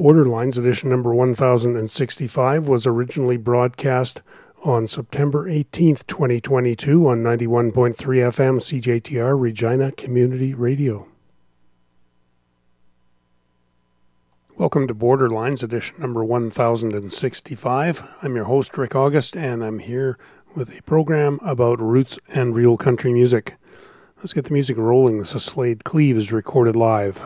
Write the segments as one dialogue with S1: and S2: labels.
S1: Borderlines edition number 1065 was originally broadcast on September 18th, 2022 on 91.3 FM CJTR Regina Community Radio. Welcome to Borderlines edition number 1065. I'm your host Rick August and I'm here with a program about roots and real country music. Let's get the music rolling. This is Slaid Cleaves recorded live.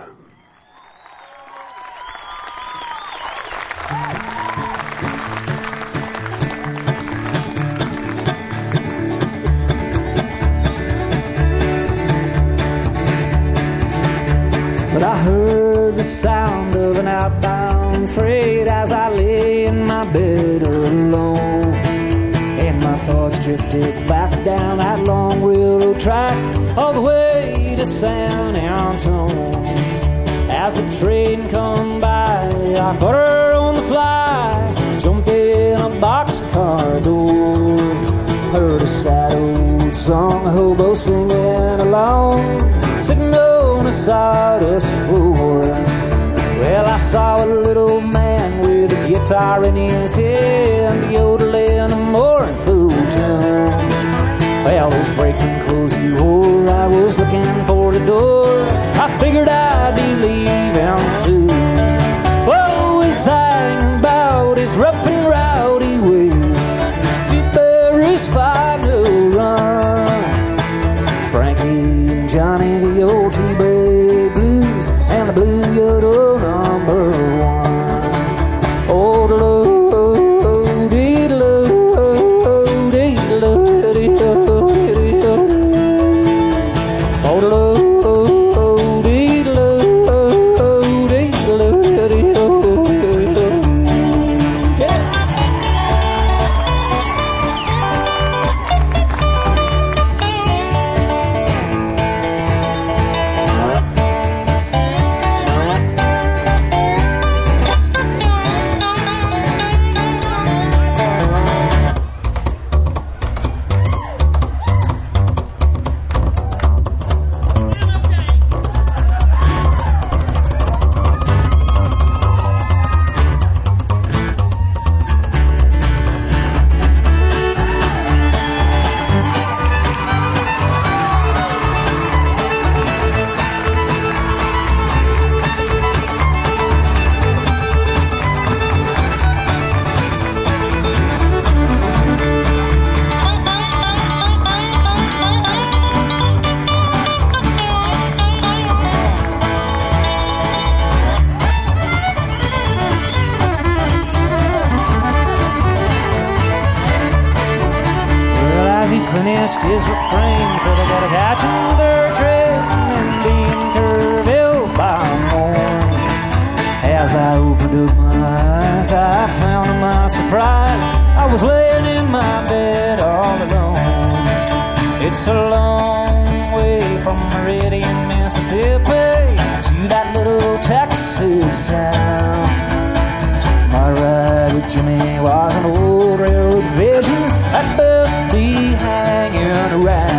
S2: The sound of an outbound freight as I lay in my bed alone. And my thoughts drifted back down that long railroad track all the way to San Antonio. As the train come by, I caught her on the fly, jumped in a boxcar door. Heard a sad old song, a hobo singing along, sitting on a sawdust floor. Well, I saw a little man with a guitar in his hand, yodeling a mournful tune. Well, this breaking closey whore, I was looking for the door. I figured I'd be leaving ride with Jimmie was an old railroad vision that must be hanging around.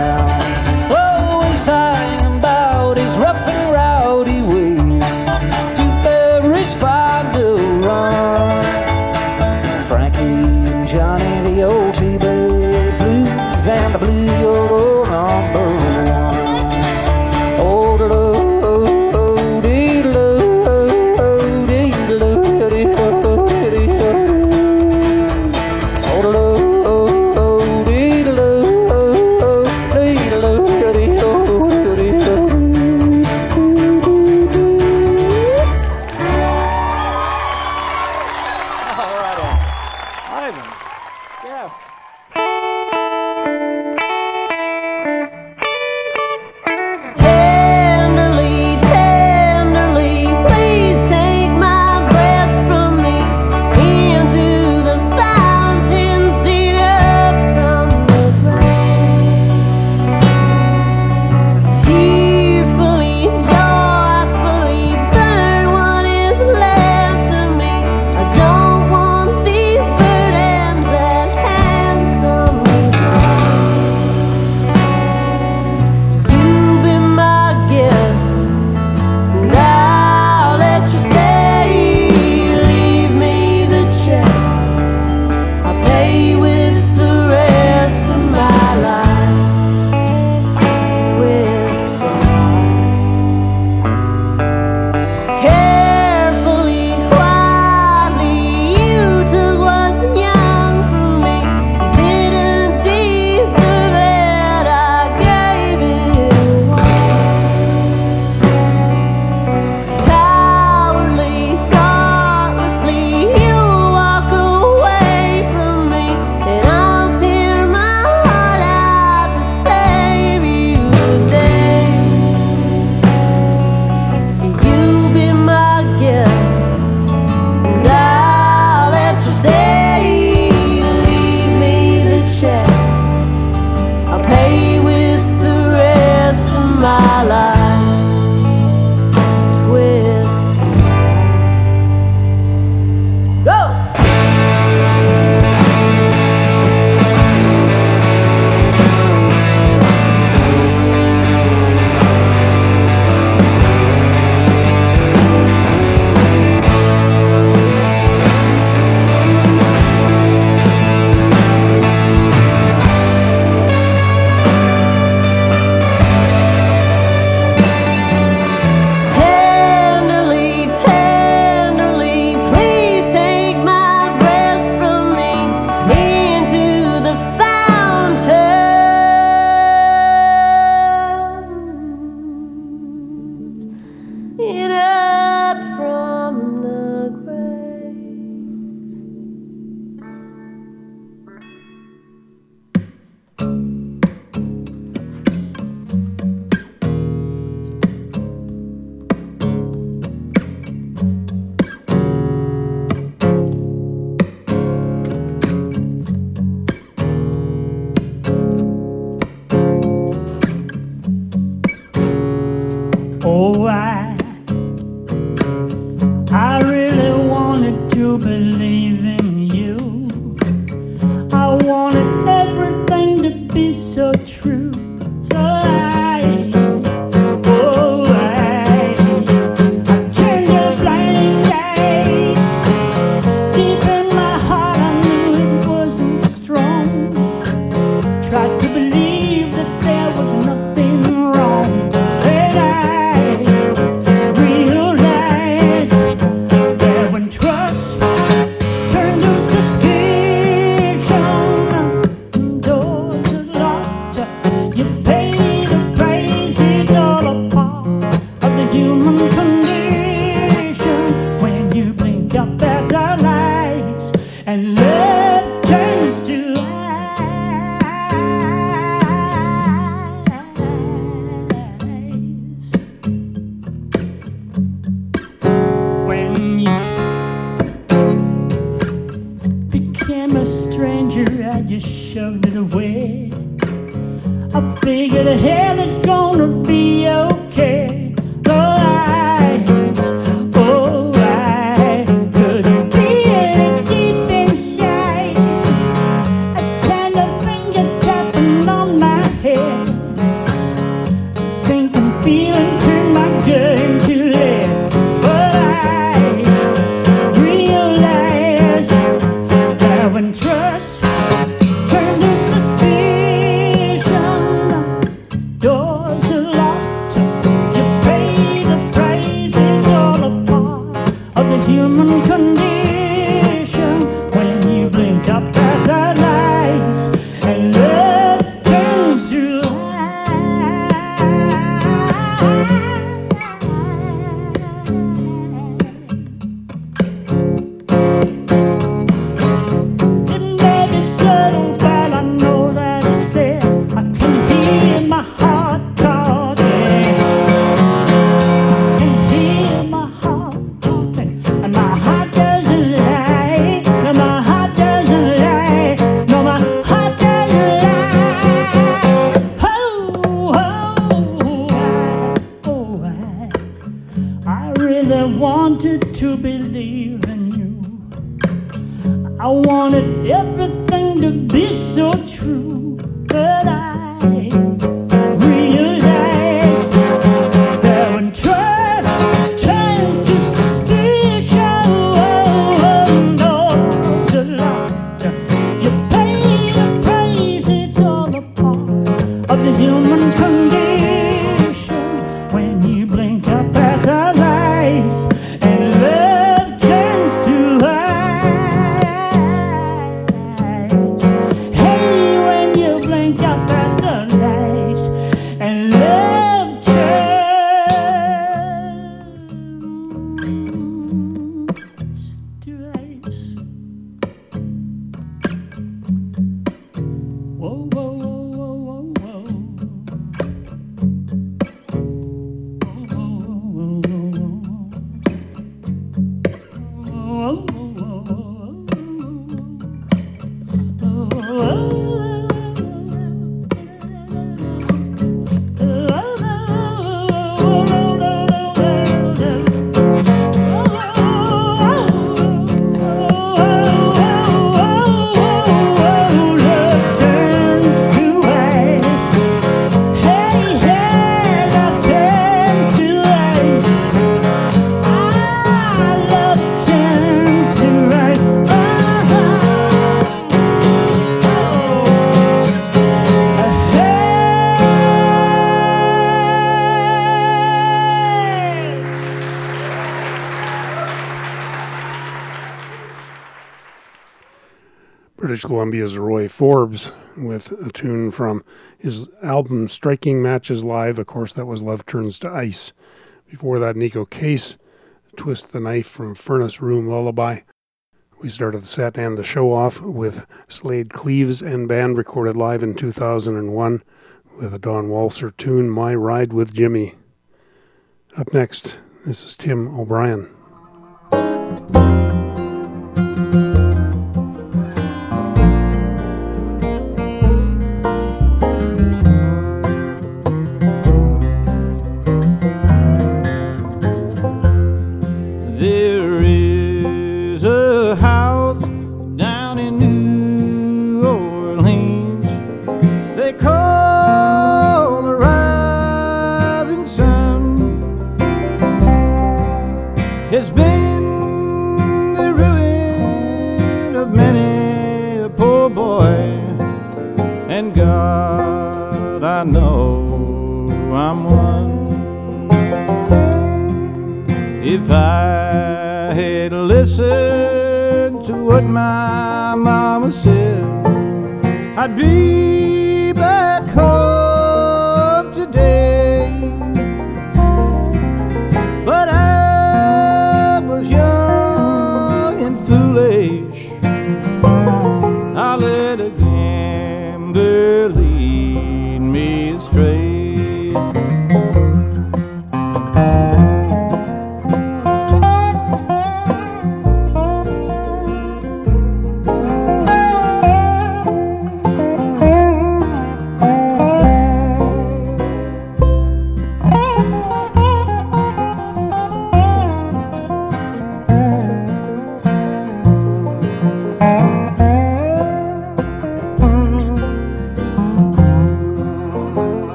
S1: Columbia's Roy Forbes with a tune from his album Striking Matches Live. Of course, that was Love Turns to Ice. Before that, Neko Case, Twist the Knife from Furnace Room Lullaby. We started the set and the show off with Slaid Cleaves and Band recorded live in 2001 with a Don Walser tune, My Ride with Jimmie. Up next, this is Tim O'Brien.
S3: my mama said I'd be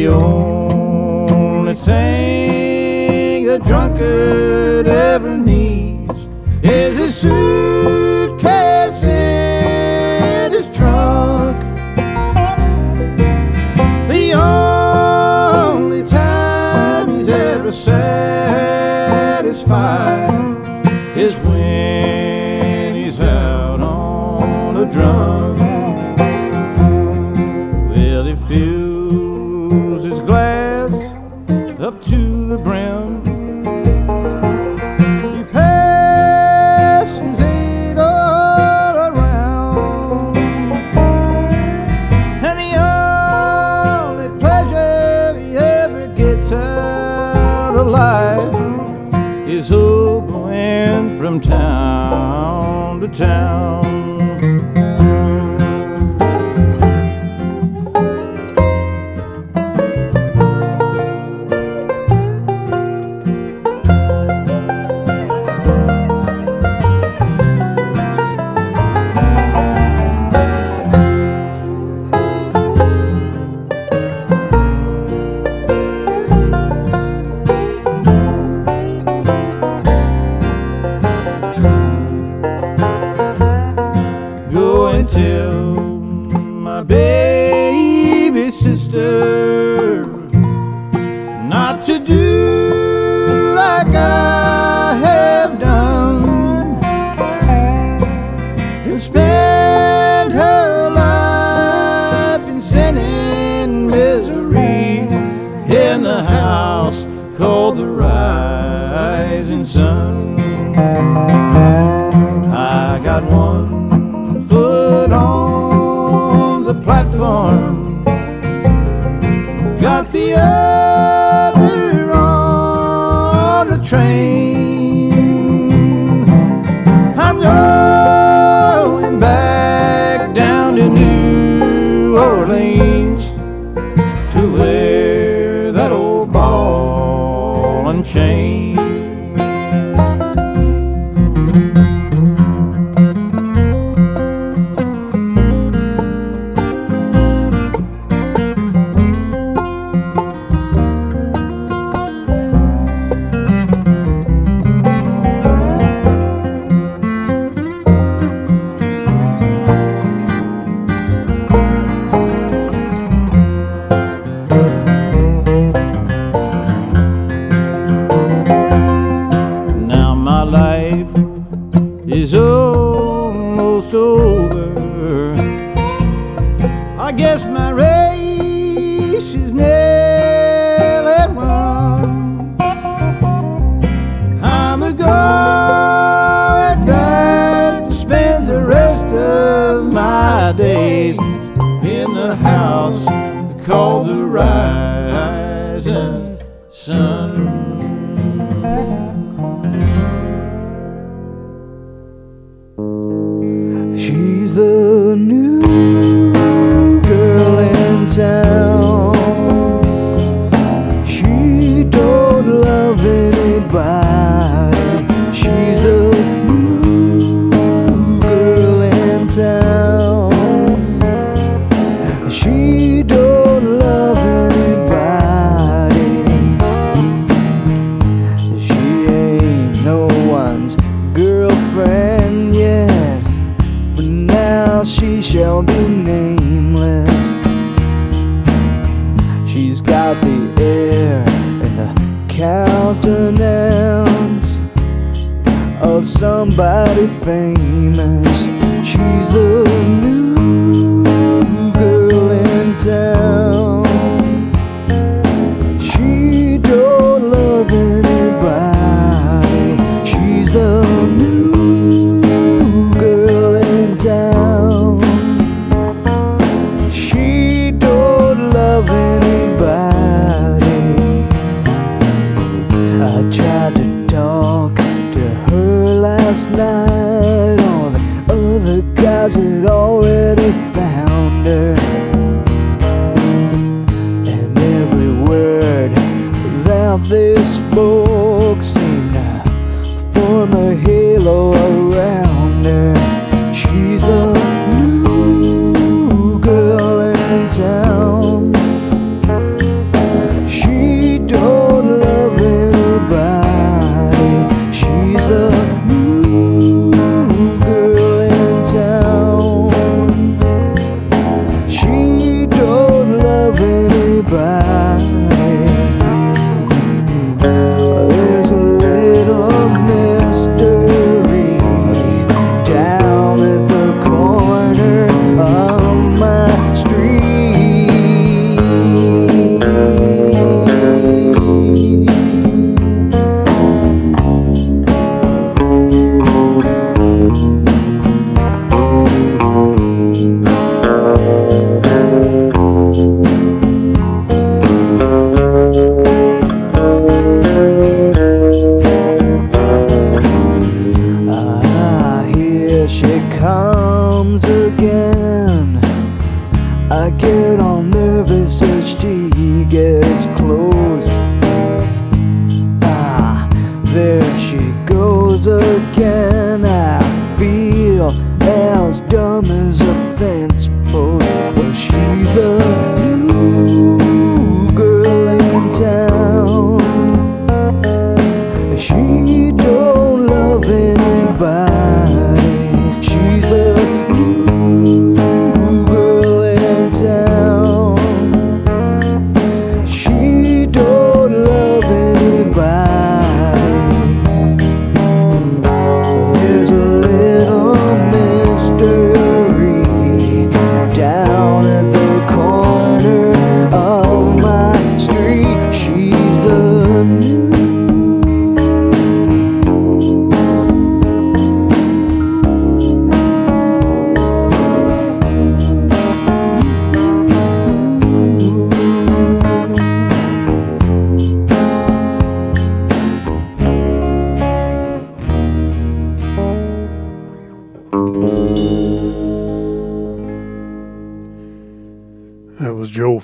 S3: the only thing a drunkard ever needs is a
S1: suit.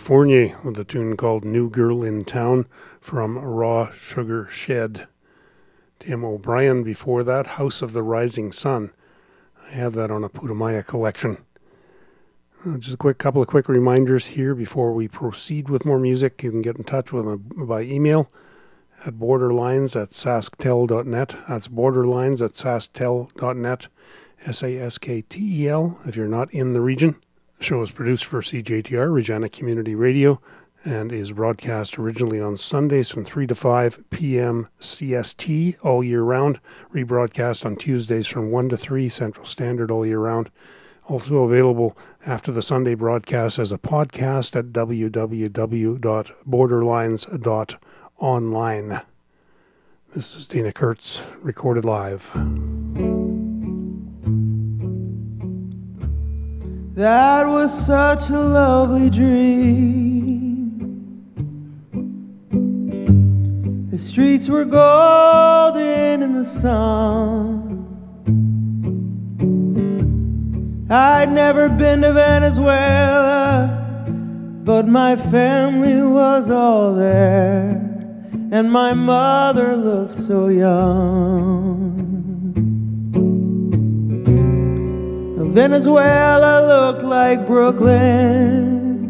S1: Fournier with a tune called New Girl in Town from Raw Sugar Shed. Tim O'Brien before that, House of the Rising Sun. I have that on a Putumayo collection. Just a quick couple of quick reminders here before we proceed with more music. You can get in touch with me by email at borderlines at sasktel.net. That's borderlines at sasktel.net. S A S K T E L if you're not in the region. The show is produced for CJTR, Regina Community Radio, and is broadcast originally on Sundays from 3 to 5 p.m. CST all year round, rebroadcast on Tuesdays from 1 to 3 Central Standard all year round. Also available after the Sunday broadcast as a podcast at www.borderlines.online. This is Dayna Kurtz, recorded live.
S4: That was such a lovely dream. The streets were golden in the sun. I'd never been to Venezuela, but my family was all there, and my mother looked so young. Venezuela looked like Brooklyn.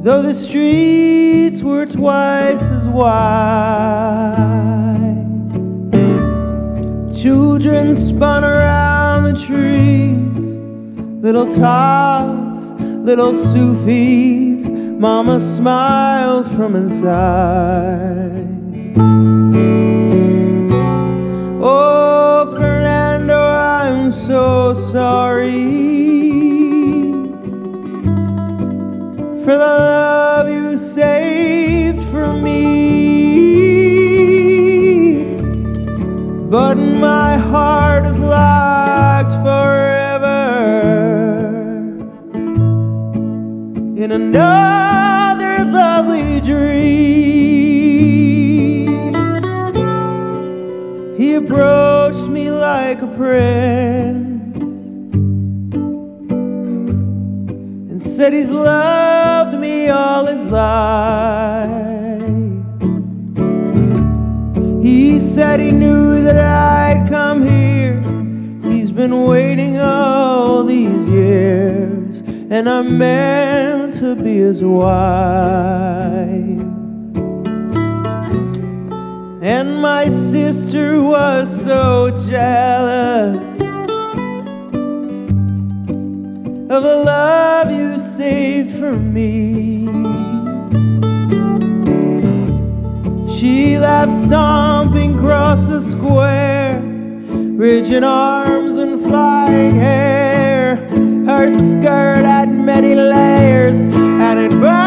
S4: Though the streets were twice as wide, children spun around the trees, little tops, little Sufis. Mama smiled from inside. Oh, sorry for the love you saved for me. But my heart is locked forever in another lovely dream. He me like a prince and said he's loved me all his life. He said he knew that I'd come here. He's been waiting all these years, and I'm meant to be his wife. And my sister was so jealous of the love you saved for me. She left stomping across the square, reaching arms and flying hair. Her skirt had many layers, and it bounced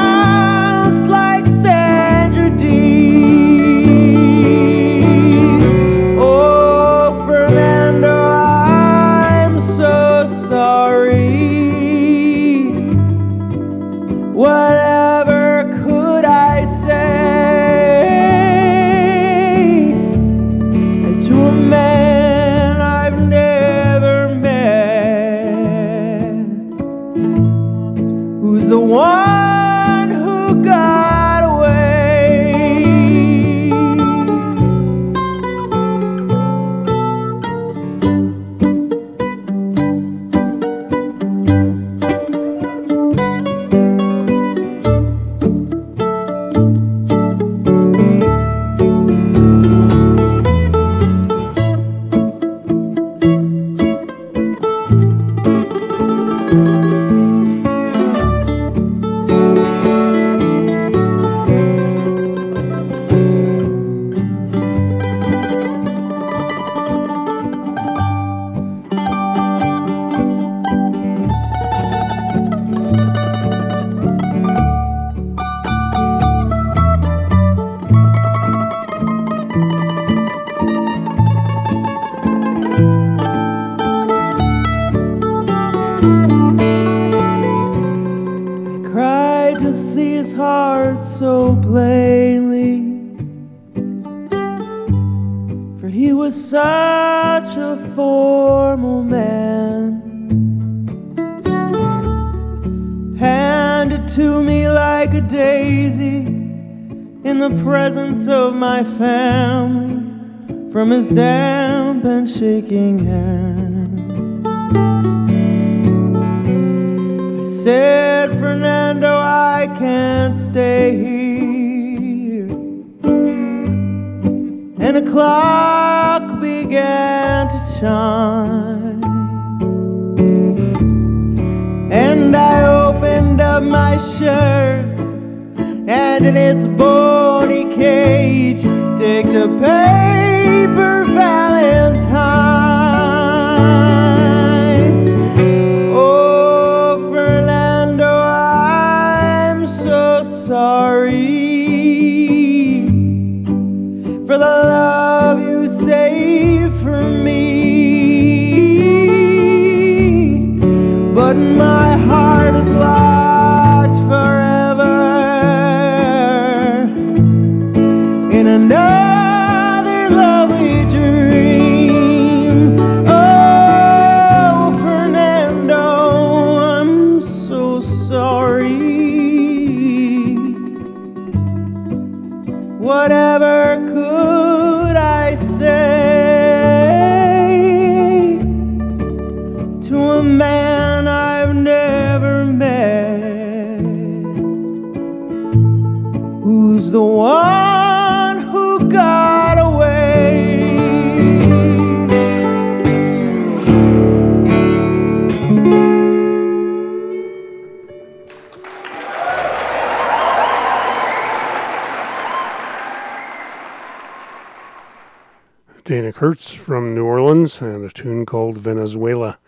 S1: Dayna Kurtz from New Orleans and a tune called Venezuela.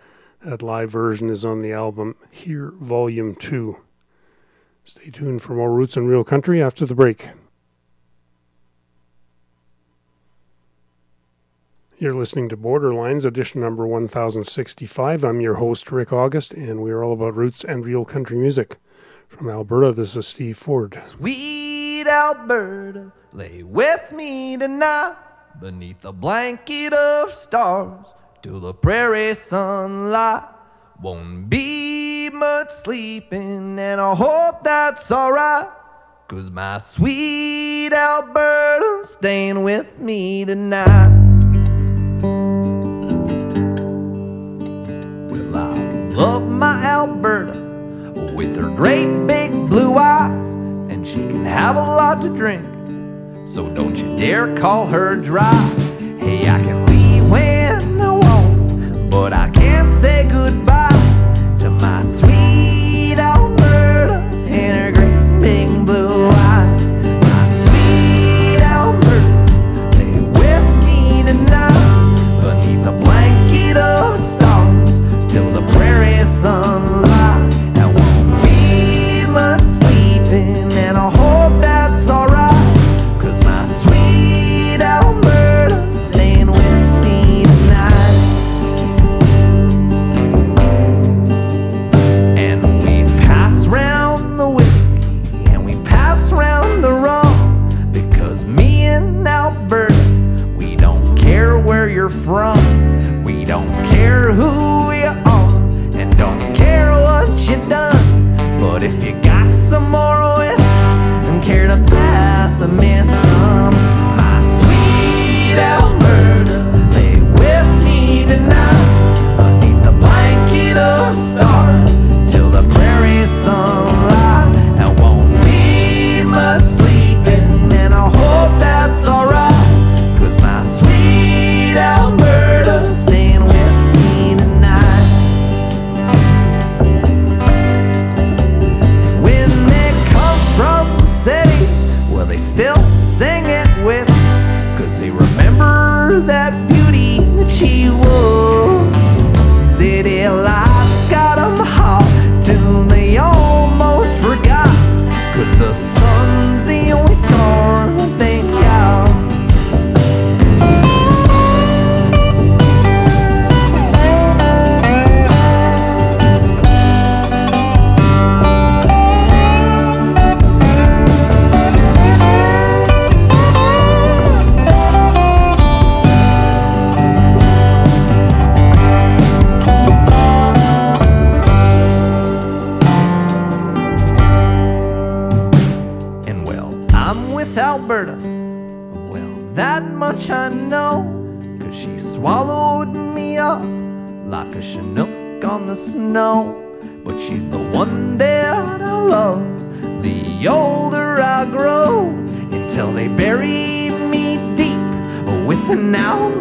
S1: That live version is on the album Here Volume 2. Stay tuned for more Roots and Real Country after the break. You're listening to Borderlines, edition number 1065. I'm your host, Rick August, and we're all about roots and real country music. From Alberta, this is Steve Foord.
S5: Sweet Alberta, lay with me tonight beneath a blanket of stars to the prairie sunlight. Won't be much sleeping, and I hope that's alright. Cause my sweet Alberta's staying with me tonight. Well, I love my Alberta with her great big blue eyes, and she can have a lot to drink so don't you dare call her dry. Hey, I can leave when I want, but I can't say goodbye. And
S6: now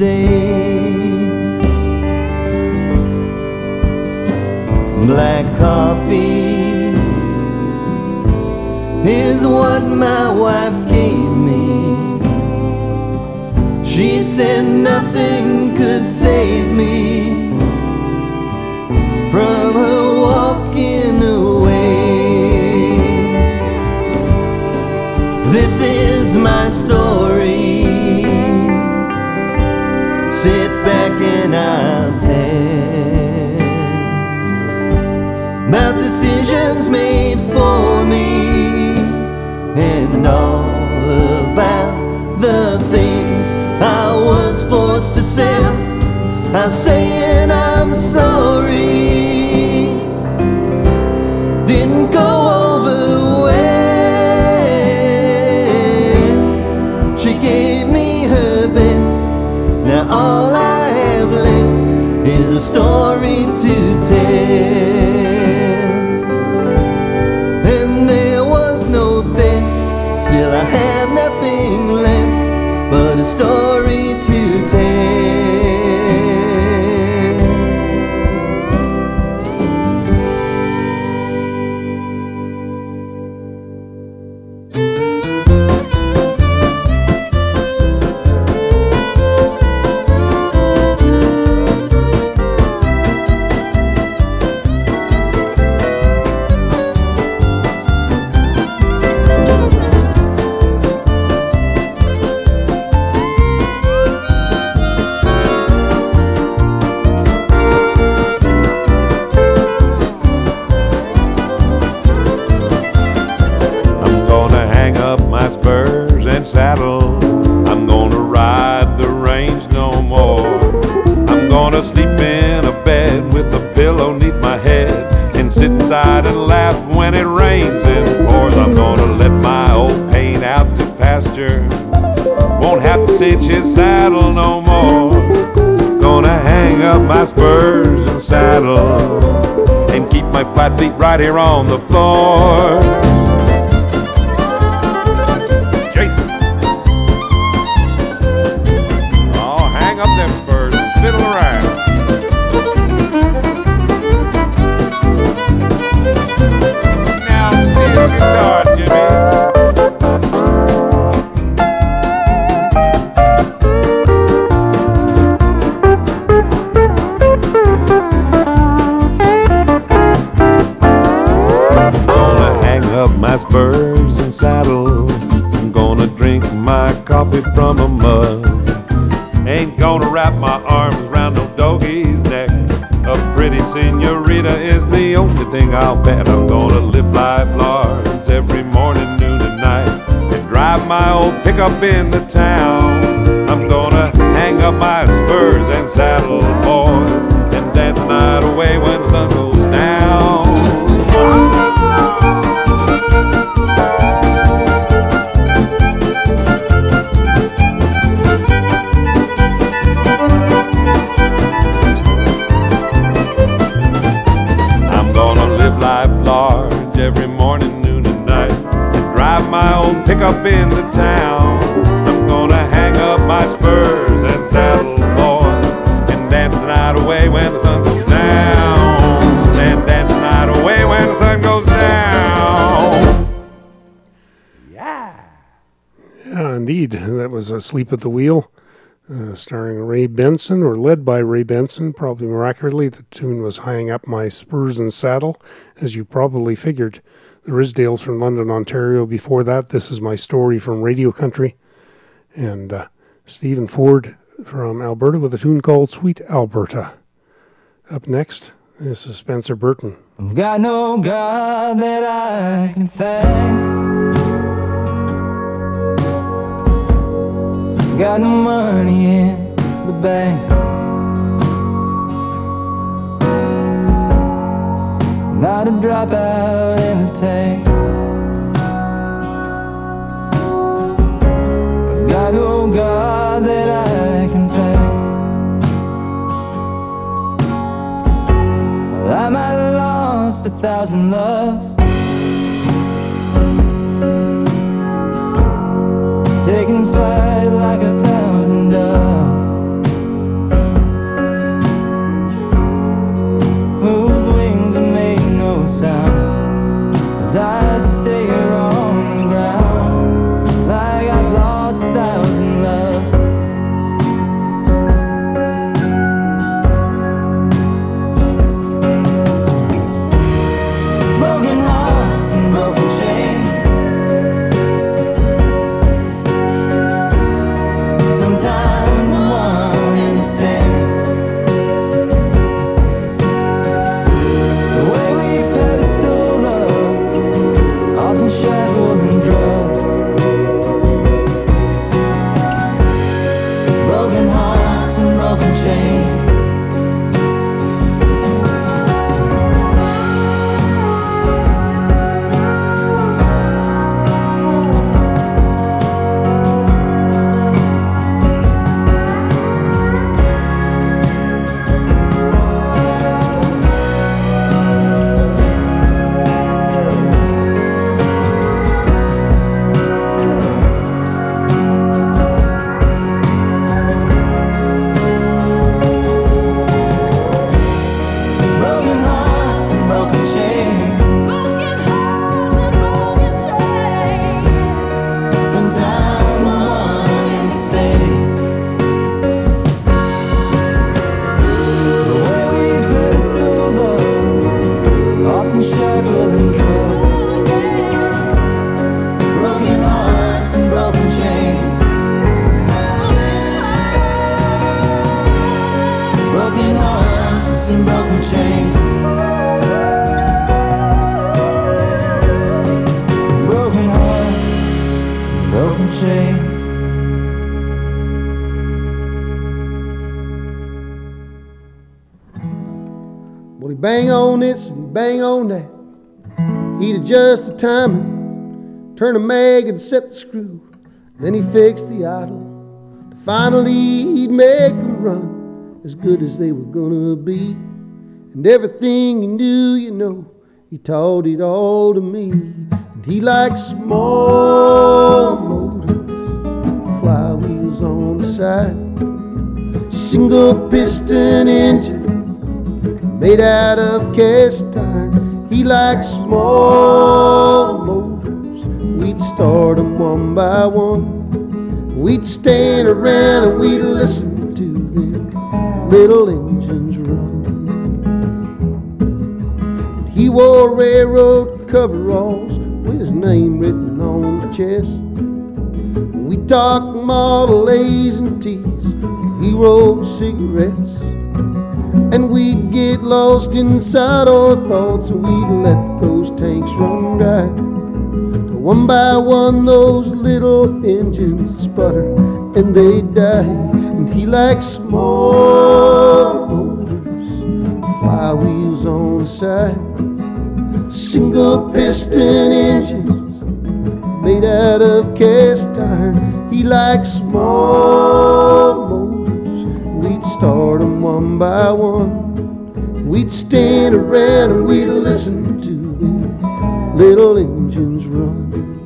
S6: day. Black coffee is what my wife gave me. She said nothing not saying
S7: his saddle no more. Gonna hang up my spurs and saddle and keep my flat feet right here on the floor. coffee from a mug. Ain't gonna wrap my arms around no doggy's neck. A pretty senorita is the only thing I'll bet. I'm gonna live life large every morning, noon, and night. And drive my old pickup into town. I'm gonna hang up my spurs and saddle boys and dance the night away when the sun goes.
S1: Was Asleep at the Wheel, uh, starring Ray Benson, or led by Ray Benson. Probably more accurately. the tune was Hang Up My Spurs and Saddle, as you probably figured. The Rizdales from London, Ontario. Before that, This Is My Story from Radio Country. And uh, Steven Foord from Alberta with a tune called Sweet Alberta. Up next, this is Spencer Burton.
S8: Got no God that I can thank. Got no money in the bank. Not a drop out in the tank. I've got no God that I can thank. Well, I might have lost a thousand loves. Taking flight like a
S9: Well, he bang on this and bang on that. He'd adjust the timing, turn the mag and set the screw. Then he fixed the idle. Finally, he'd make them run as good as they were gonna be. And everything he knew, you know, he taught it all to me. And he liked small motors, flywheels on the side, single piston engine made out of cast iron. He liked small motors. We'd start 'em one by one. We'd stand around and we'd listen to them little engines run. And he wore railroad coveralls with his name written on the chest. We talked Model A's and T's. He rolled cigarettes. And we'd get lost inside our thoughts and we'd let those tanks run dry. One by one, those little engines sputter and they die. And he likes small motors, flywheels on the side, single piston engines made out of cast iron. He likes small motors. Start them one by one. We'd stand around and we'd listen to them little engines run.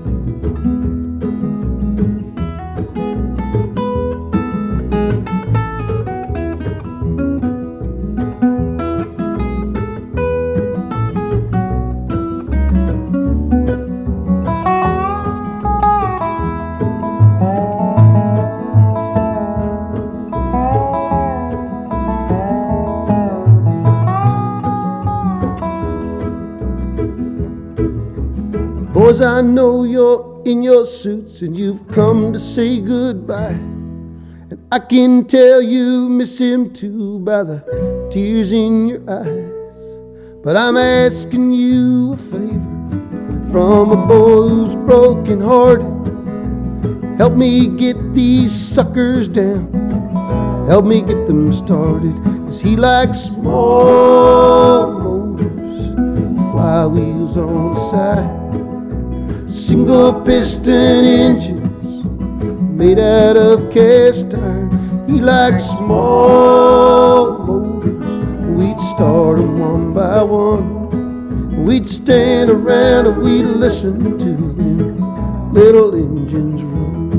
S9: I know you're in your suits and you've come to say goodbye. And I can tell you miss him too by the tears in your eyes. But I'm asking you a favor from a boy who's broken hearted. Help me get these suckers down. Help me get them started. Cause he likes small motors, flywheels on the side single piston engines made out of cast iron. He likes small motors. We'd start them one by one. We'd stand around and we'd listen to them little engines run.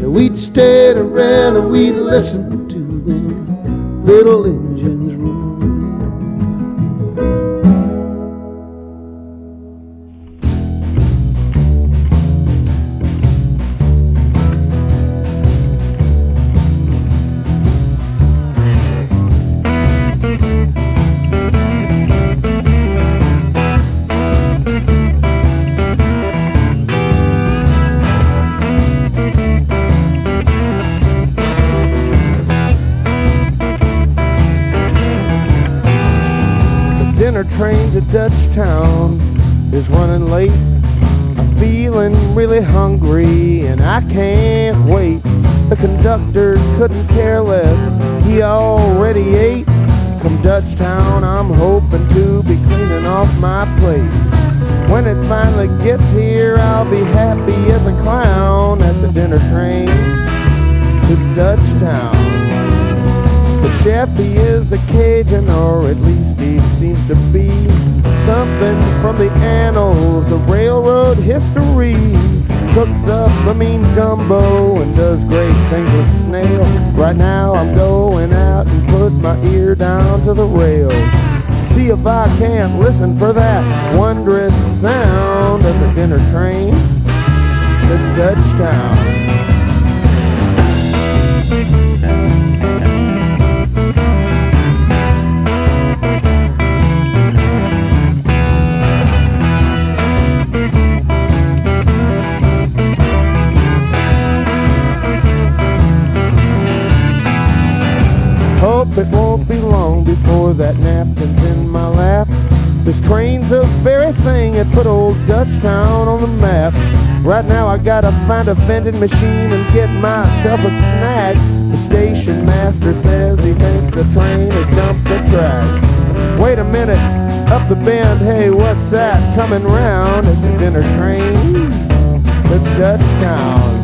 S9: Yeah, we'd stand around and we'd listen to them little engines
S10: train to Dutchtown is running late. I'm feeling really hungry and I can't wait. The conductor couldn't care less, he already ate. Come Dutchtown, I'm hoping to be cleaning off my plate. When it finally gets here, I'll be happy as a clown. That's a dinner train to Dutchtown. The he is a Cajun, or at least he seems to be. Something from the annals of railroad history. Cooks up a mean gumbo and does great things with snail. Right now I'm going out and put my ear down to the rails. See if I can't listen for that wondrous sound of the dinner train to Dutchtown. Hope that napkin's in my lap. This train's a very thing that put old Dutchtown on the map. Right now I gotta find a vending machine and get myself a snack. The station master says he thinks the train has dumped the track. Wait a minute, up the bend, hey, what's that coming round? It's a dinner train to Dutchtown. Oh!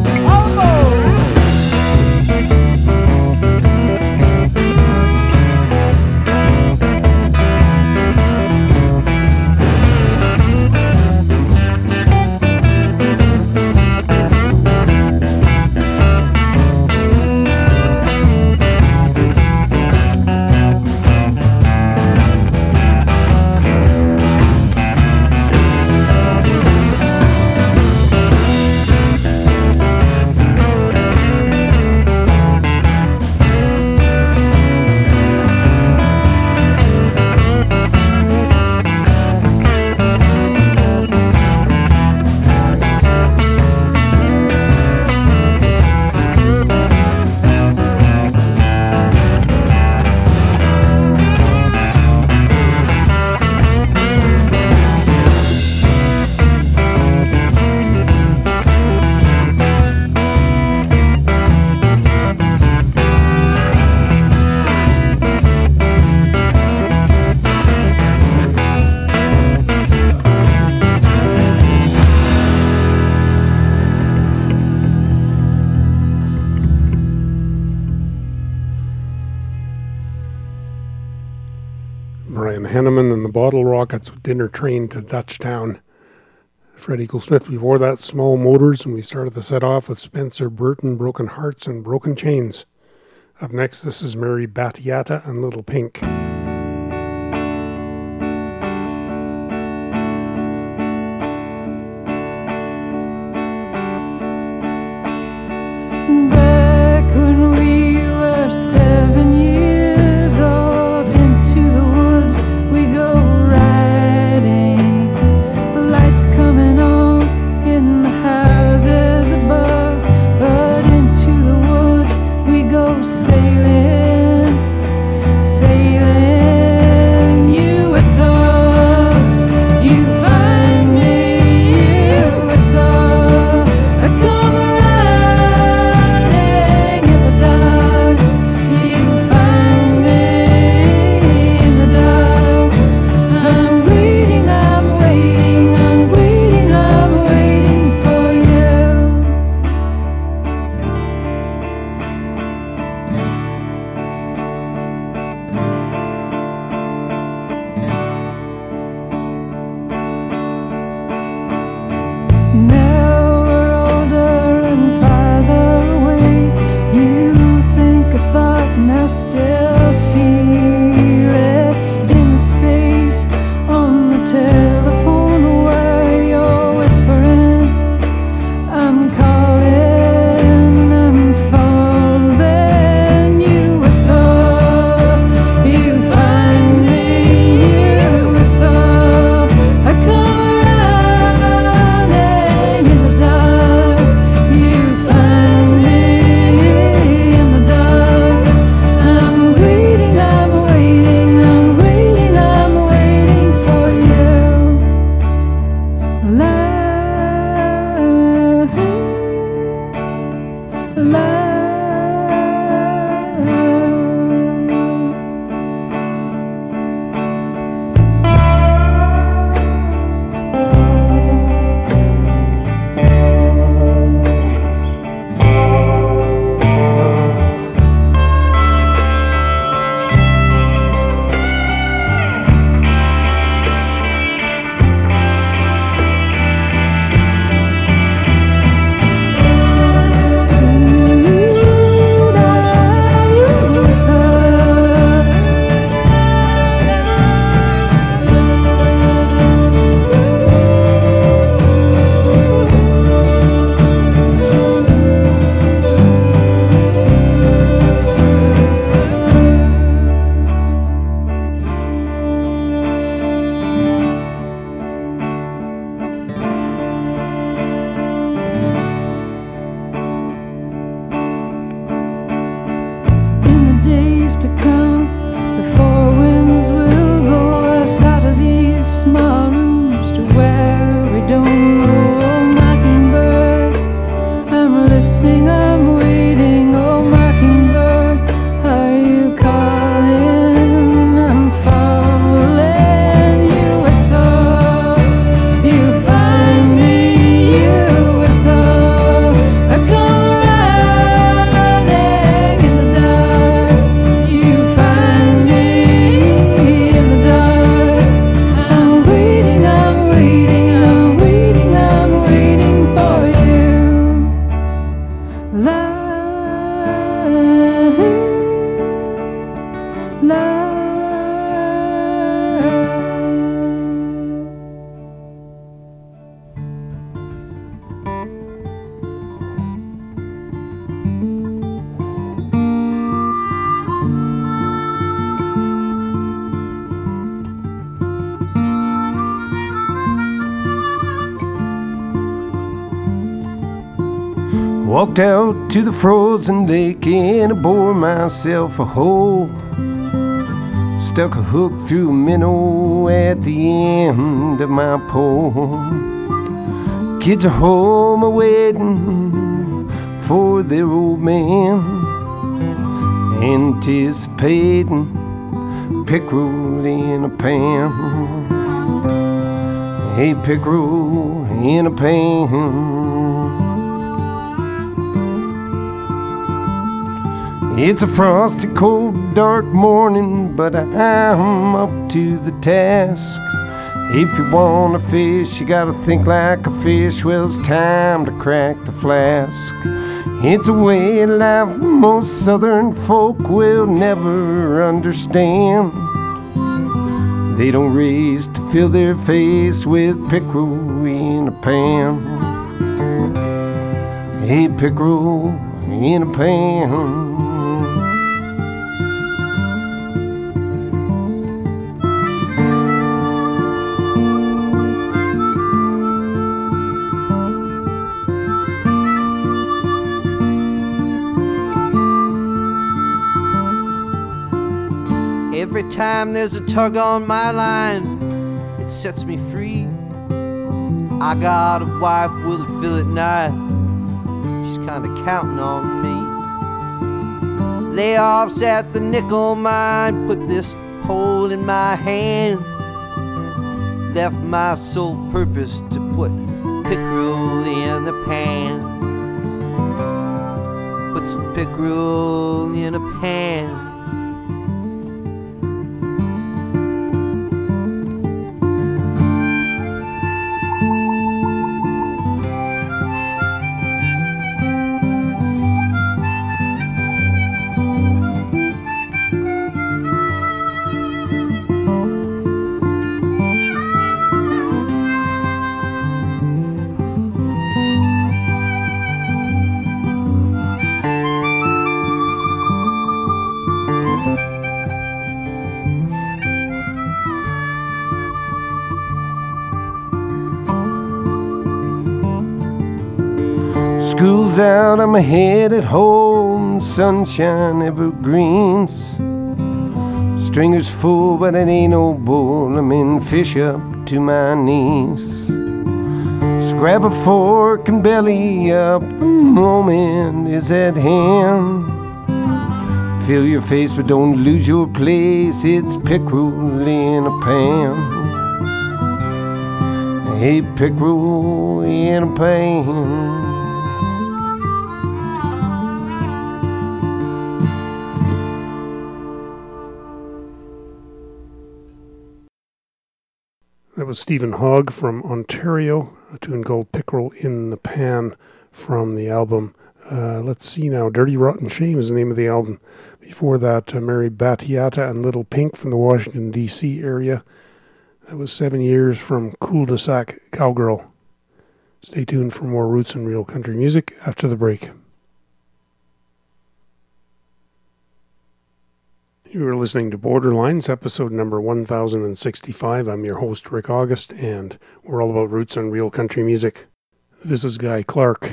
S11: Rockets with dinner train to Dutchtown. Fred Eaglesmith before that, Small Motors, and we started the set off with Spencer Burton, Broken Hearts and Broken Chains. Up next, this is Mary Battiata and Little Pink.
S12: out to the
S13: frozen lake and bore myself a hole. Stuck a hook through a minnow at the end of my pole. Kids are home a waiting for their old man, anticipating pickerel in a pan. Hey, pickerel in a pan. It's a frosty, cold, dark morning, but I'm up to the task. If you wanna fish, you gotta think like a fish. Well, it's time to crack the flask. It's a way of life most southern folk will never understand. They don't raise to fill their face with pickerel in a pan. Hey, pickerel in a pan.
S14: Time there's a tug on my line, it sets me free. I got a wife with a fillet knife. She's kinda counting on me. Layoffs at the nickel mine put this hole in my hand. Left my sole purpose to put pickerel in the pan. Put some pickerel in a pan.
S13: Out, I'm headed home. Sunshine evergreens. Stringer's full, but it ain't no bull. I'm in fish up to my knees. Grab a fork and belly up. The moment is at hand. Fill your face, but don't lose your place. It's pickerel in a pan. Hey, pickerel in a pan.
S1: Was Stephen Hogg from Ontario, a tune called Pickerel in the Pan from the album. Uh, let's see now. Dirty Rotten Shame is the name of the album. Before that, uh, Mary Battiata and Little Pink from the Washington, D.C. area. That was seven years from Cul de Sac Cowgirl. Stay tuned for more roots and real country music after the break. You are listening to Borderlines, episode number 1065. I'm your host, Rick August, and we're all about roots and real country music. This is Guy Clark.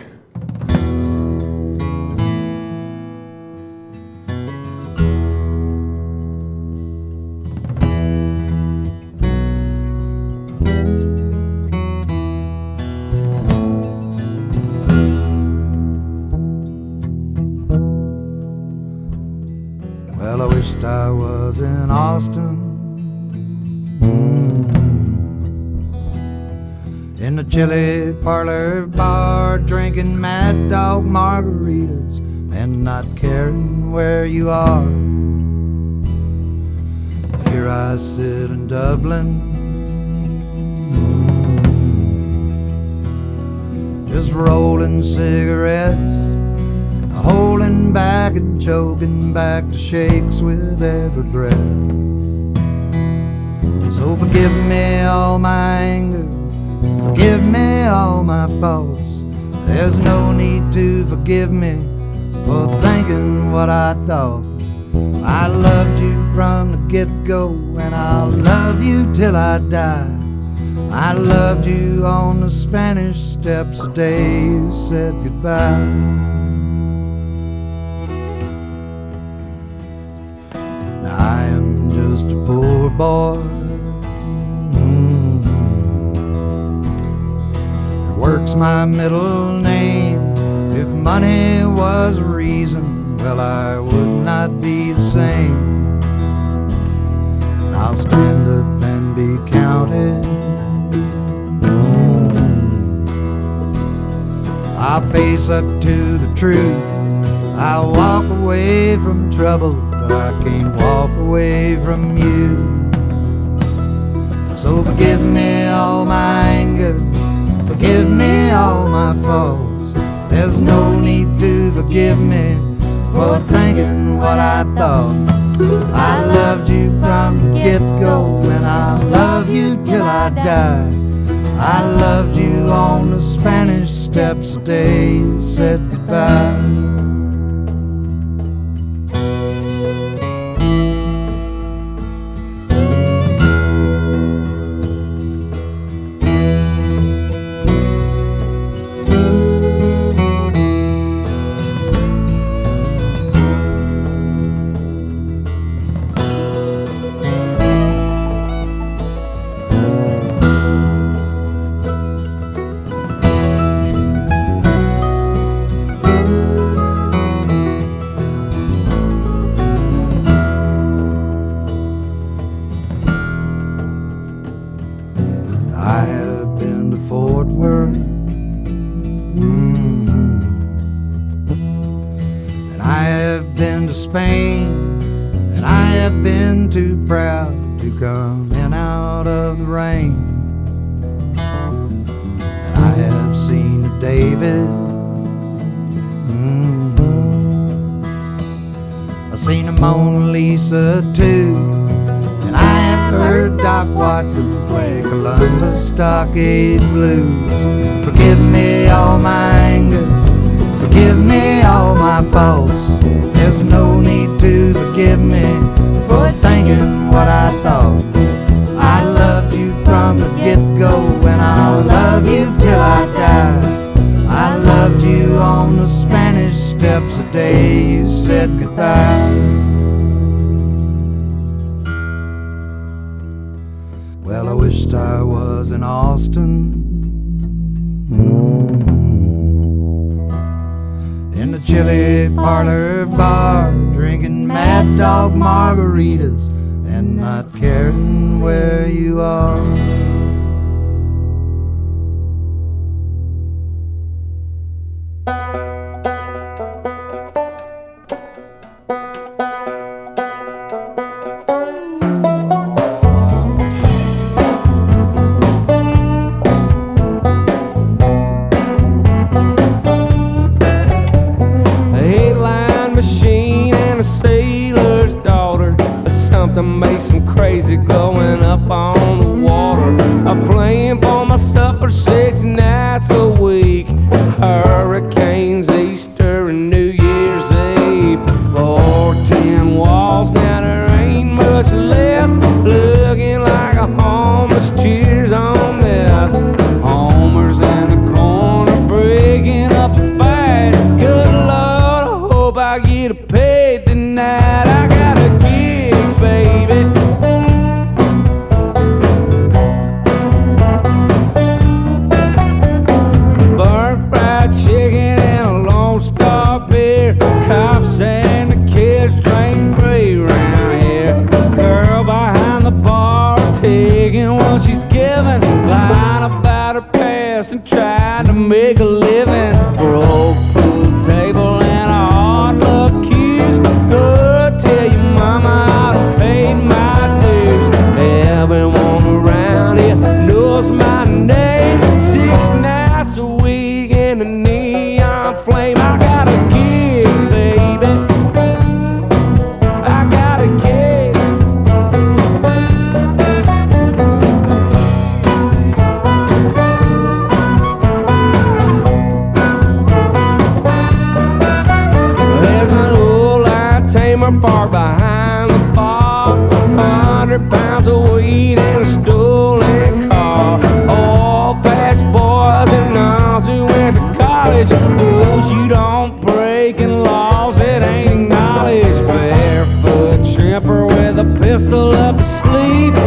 S15: Parlor bar, drinking mad dog margaritas and not caring where you are. Here I sit in Dublin. Mm. Just rolling cigarettes holding back and choking back the shakes with every breath. So forgive me all my anger, forgive me all my faults. There's no need to forgive me for thinking what I thought. I loved you from the get go, and I'll love you till I die. I loved you on the Spanish steps the day you said goodbye. I am just a poor boy. Jack's my middle name. If money was a reason, well, I would not be the same. I'll stand up and be counted. I'll face up to the truth. I'll walk away from trouble, but I can't walk away from you. So forgive me all my anger forgive me all my faults. There's no need to forgive me for thinking what I thought. I loved you from the get go, and I love you till I die. I loved you on the Spanish steps the day you said goodbye.
S16: gate blue.
S17: pistol up his sleeve.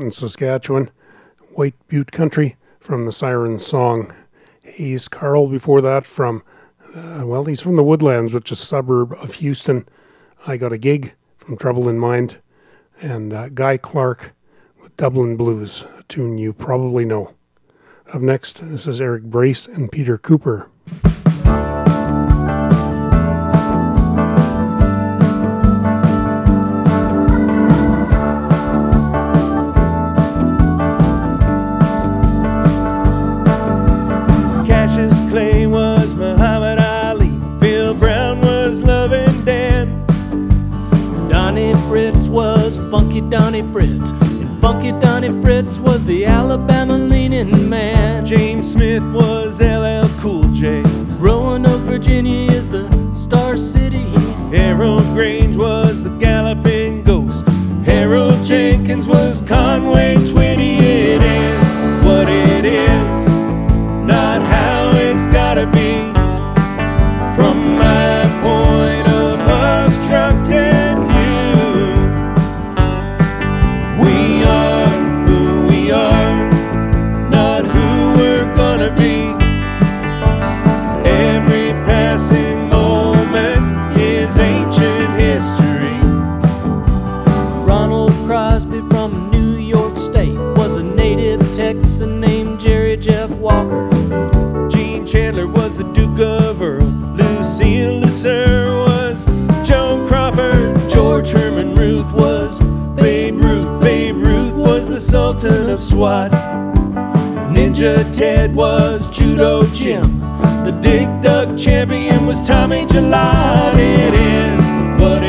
S17: Mountain, Saskatchewan, White Butte Country from the Siren Song. Hayes Carll before that from, uh, well, he's from the Woodlands, which is a suburb of Houston. I Got a Gig from Trouble in Mind. And uh, Guy Clark with Dublin Blues, a tune you probably know. Up next, this is Eric Brace and Peter Cooper.
S4: you
S18: Donnie Fritts was the Alabama leaning man.
S4: James Smith was LL Cool J.
S18: Roanoke, Virginia is the Star City.
S4: Harold Grange was the Galloping Ghost. Harold Jenkins was Conway Twitty. of SWAT. Ninja Ted was Judo Jim. The Dig Duck champion was Tommy July It is what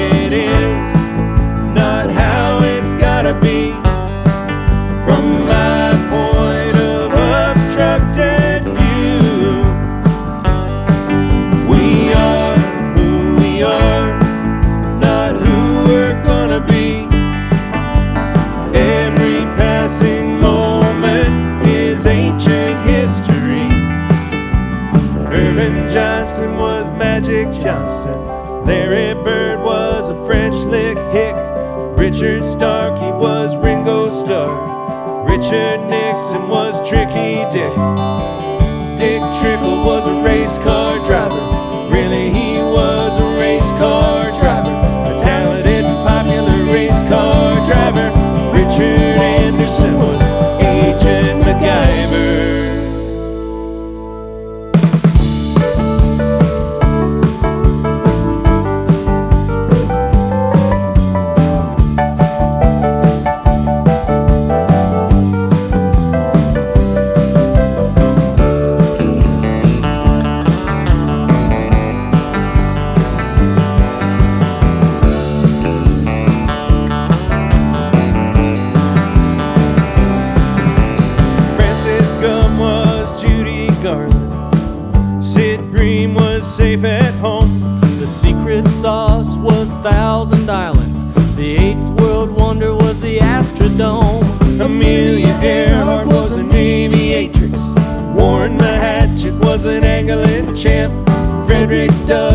S4: Larry Bird was a French Lick hick. Richard Starkey was Ringo Starr. Richard Nixon was Tricky Dick. Dick Trickle was a race car driver.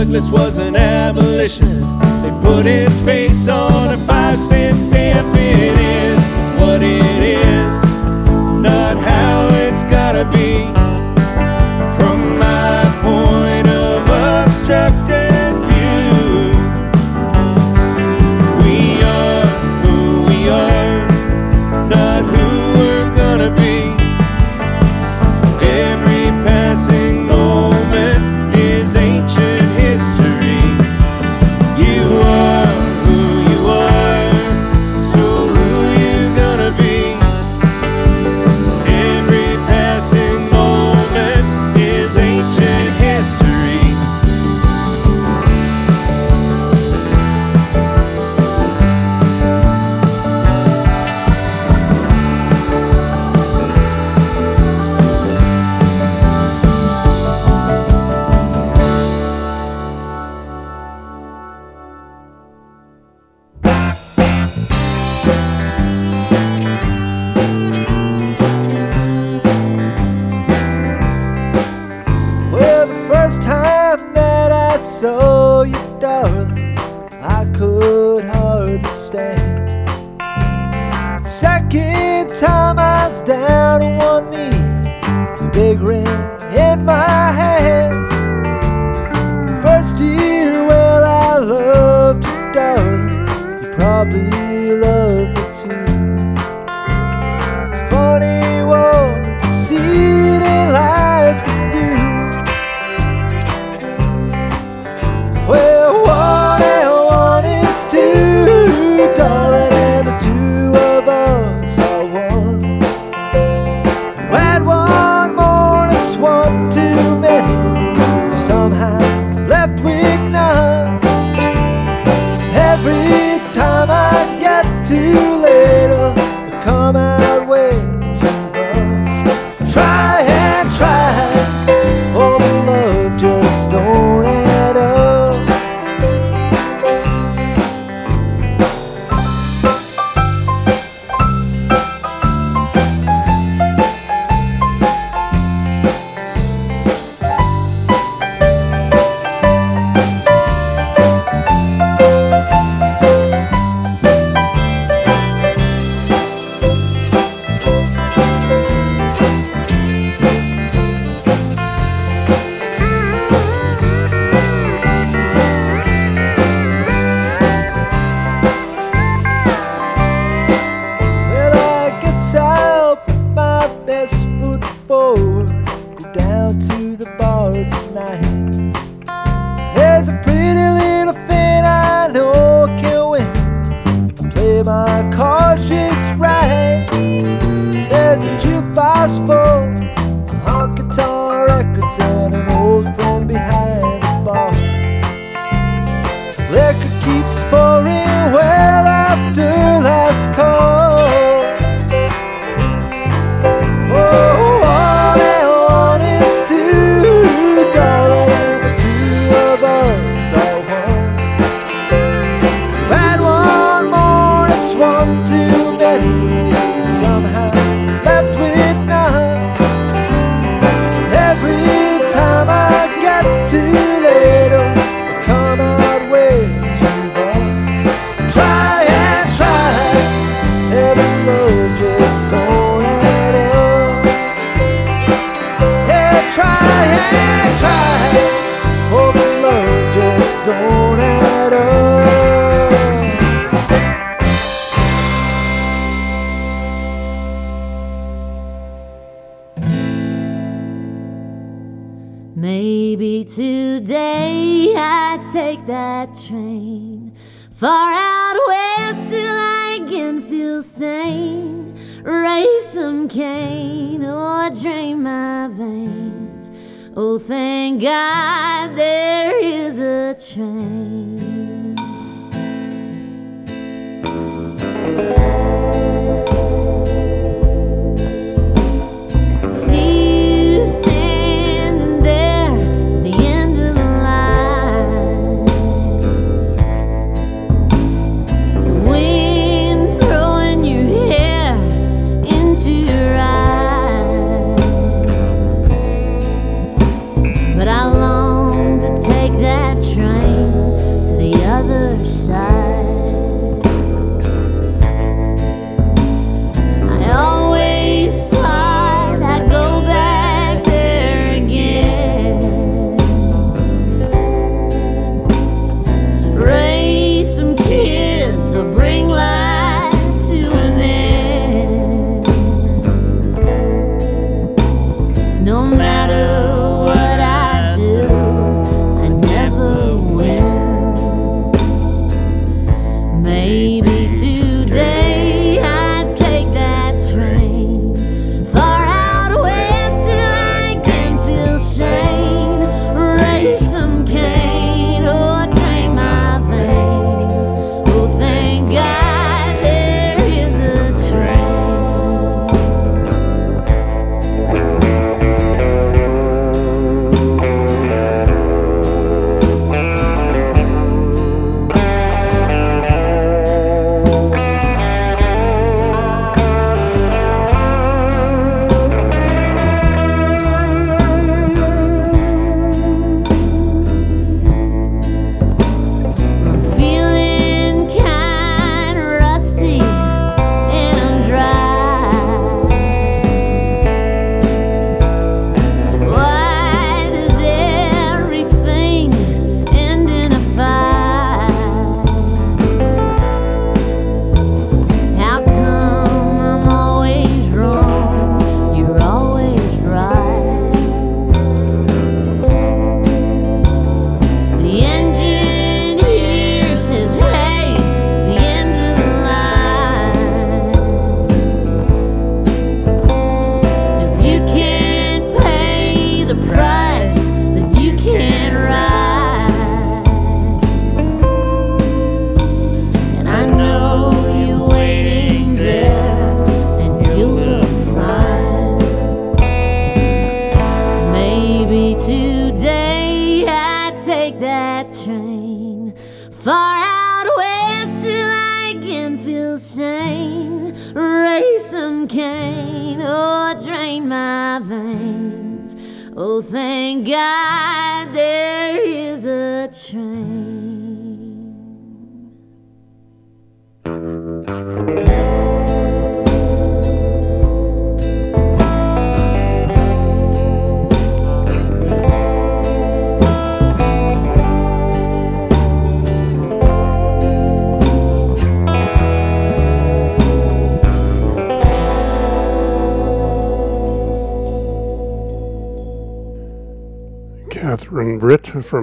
S4: Douglass was an abolitionist. They put his face on a five cent stamp. It is what it is, not how it's gotta be.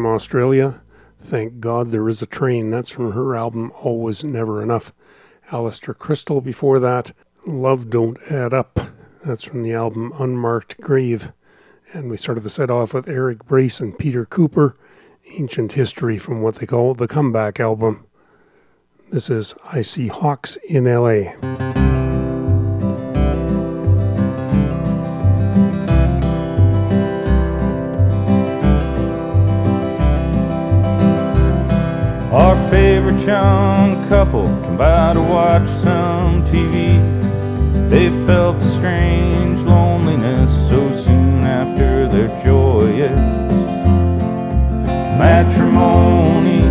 S4: From
S1: Australia. Thank God there is a train. That's from her album Always Never Enough. Alistair Christl before that. Love Don't Add Up. That's from the album Unmarked Grave. And we started the set off with Eric Brace and Peter Cooper. Ancient History from what they call the Comeback album. This is I See Hawks in LA.
S19: Young couple came by to watch some TV. They felt a strange loneliness so soon after their joyous matrimony.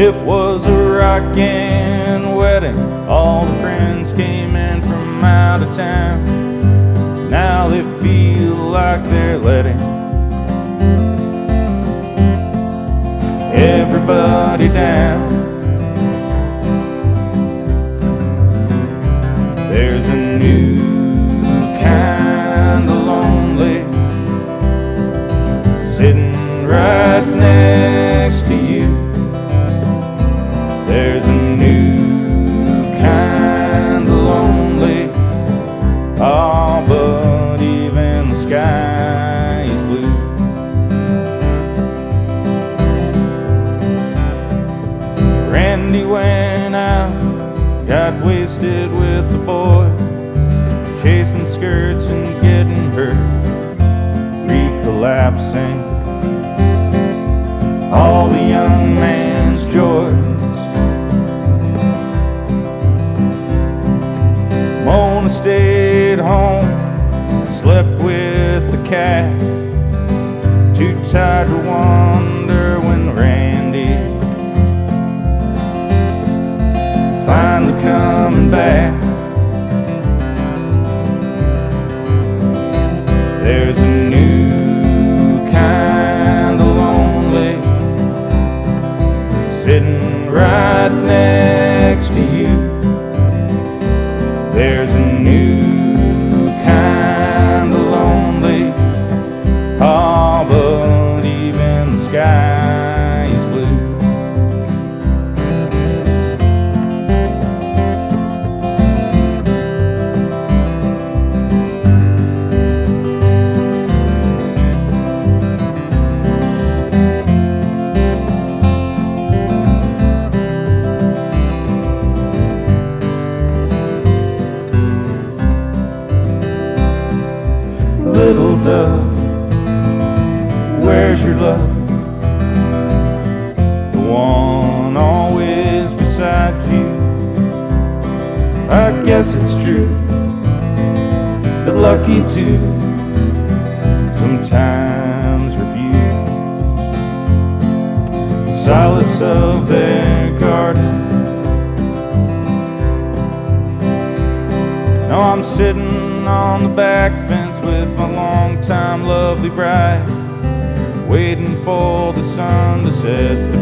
S19: It was a rockin' wedding. All the friends came in from out of town. Now they feel like they're letting everybody down. There's a new boys, chasing skirts and getting hurt, recollapsing all the young man's joys. Mona stayed home, slept with the cat, too tired to wander when Randy finally coming back. Bride, waiting for the sun to set,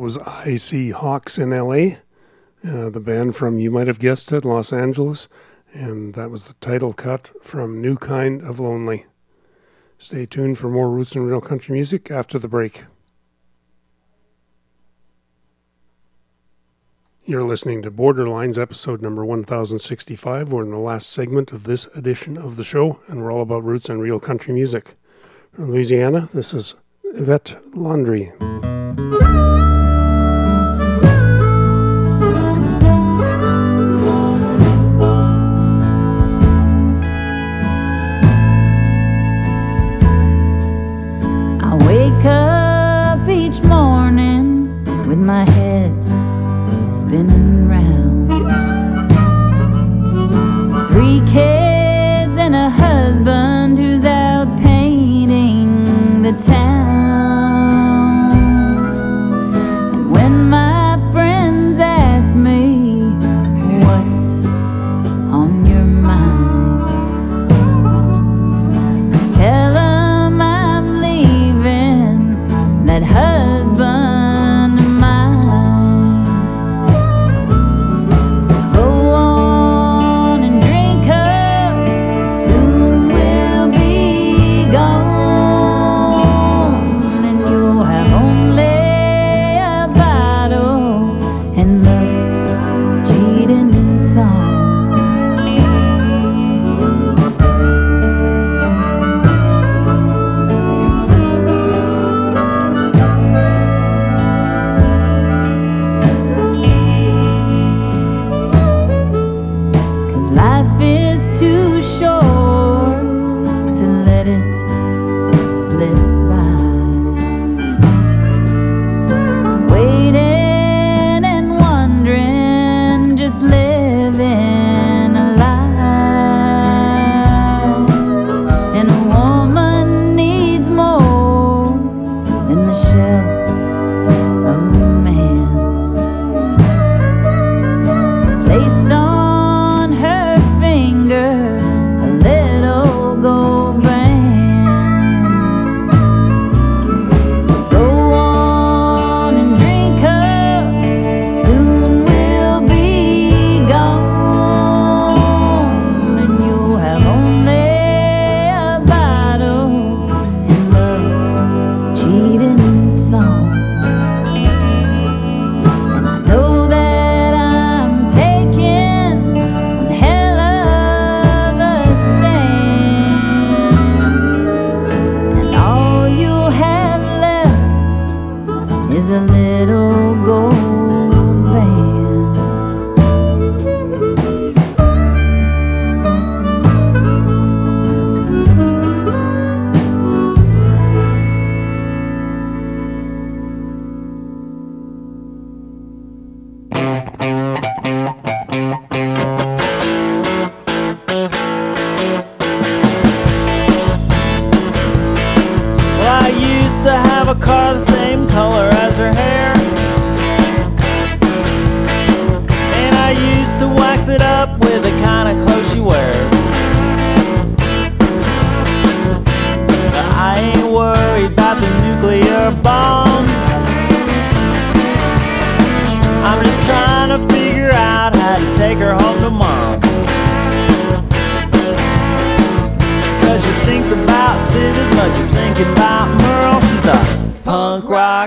S1: was I See Hawks in LA, uh, the band from, you might have guessed it, Los Angeles. And that was the title cut from New Kind of Lonely. Stay tuned for more Roots and Real Country music after the break. You're listening to Borderlines, episode number 1065. We're in the last segment of this edition of the show, and we're all about roots and real country music. From Louisiana, this is Yvette
S20: Landry. Spinning round.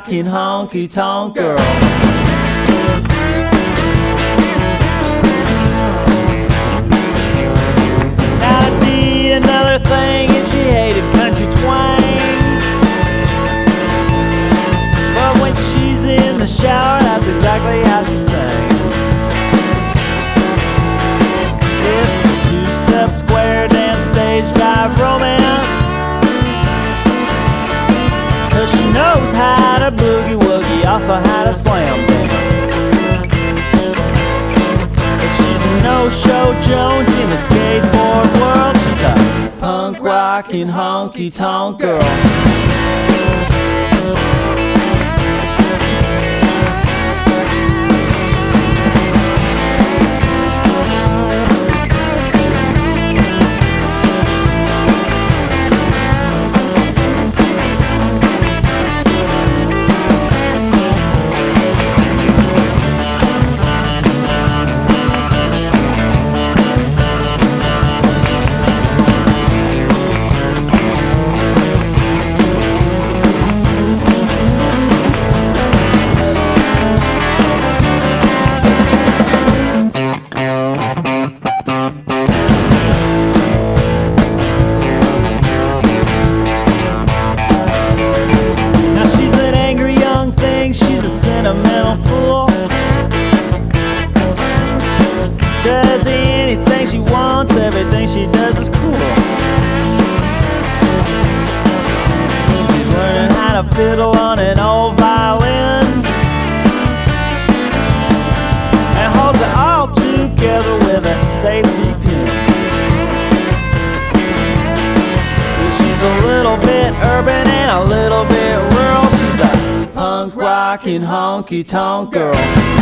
S21: Punk rockin' honky tonk girl. It'd be another thing if she hated country twang. But when she's in the shower, that's exactly how she sings. It's a two-step square dance stage dive romance. Cause she knows how to boogie woogie, also had a slam dance. But she's a no-show Jones in the skateboard world. She's a punk rockin' honky tonk girl. Honky tonk girl.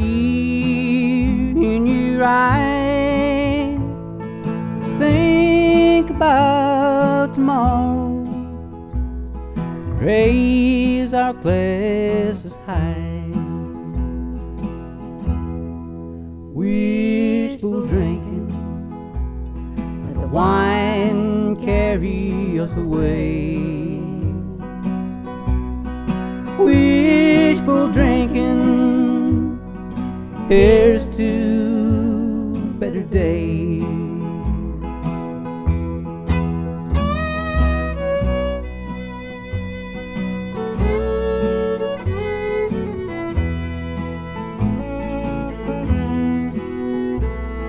S22: Tear in your eyes. Just think about tomorrow. Raise our glasses high. Wishful drinking, let the wine carry us away. Wishful drinking, here's to better days.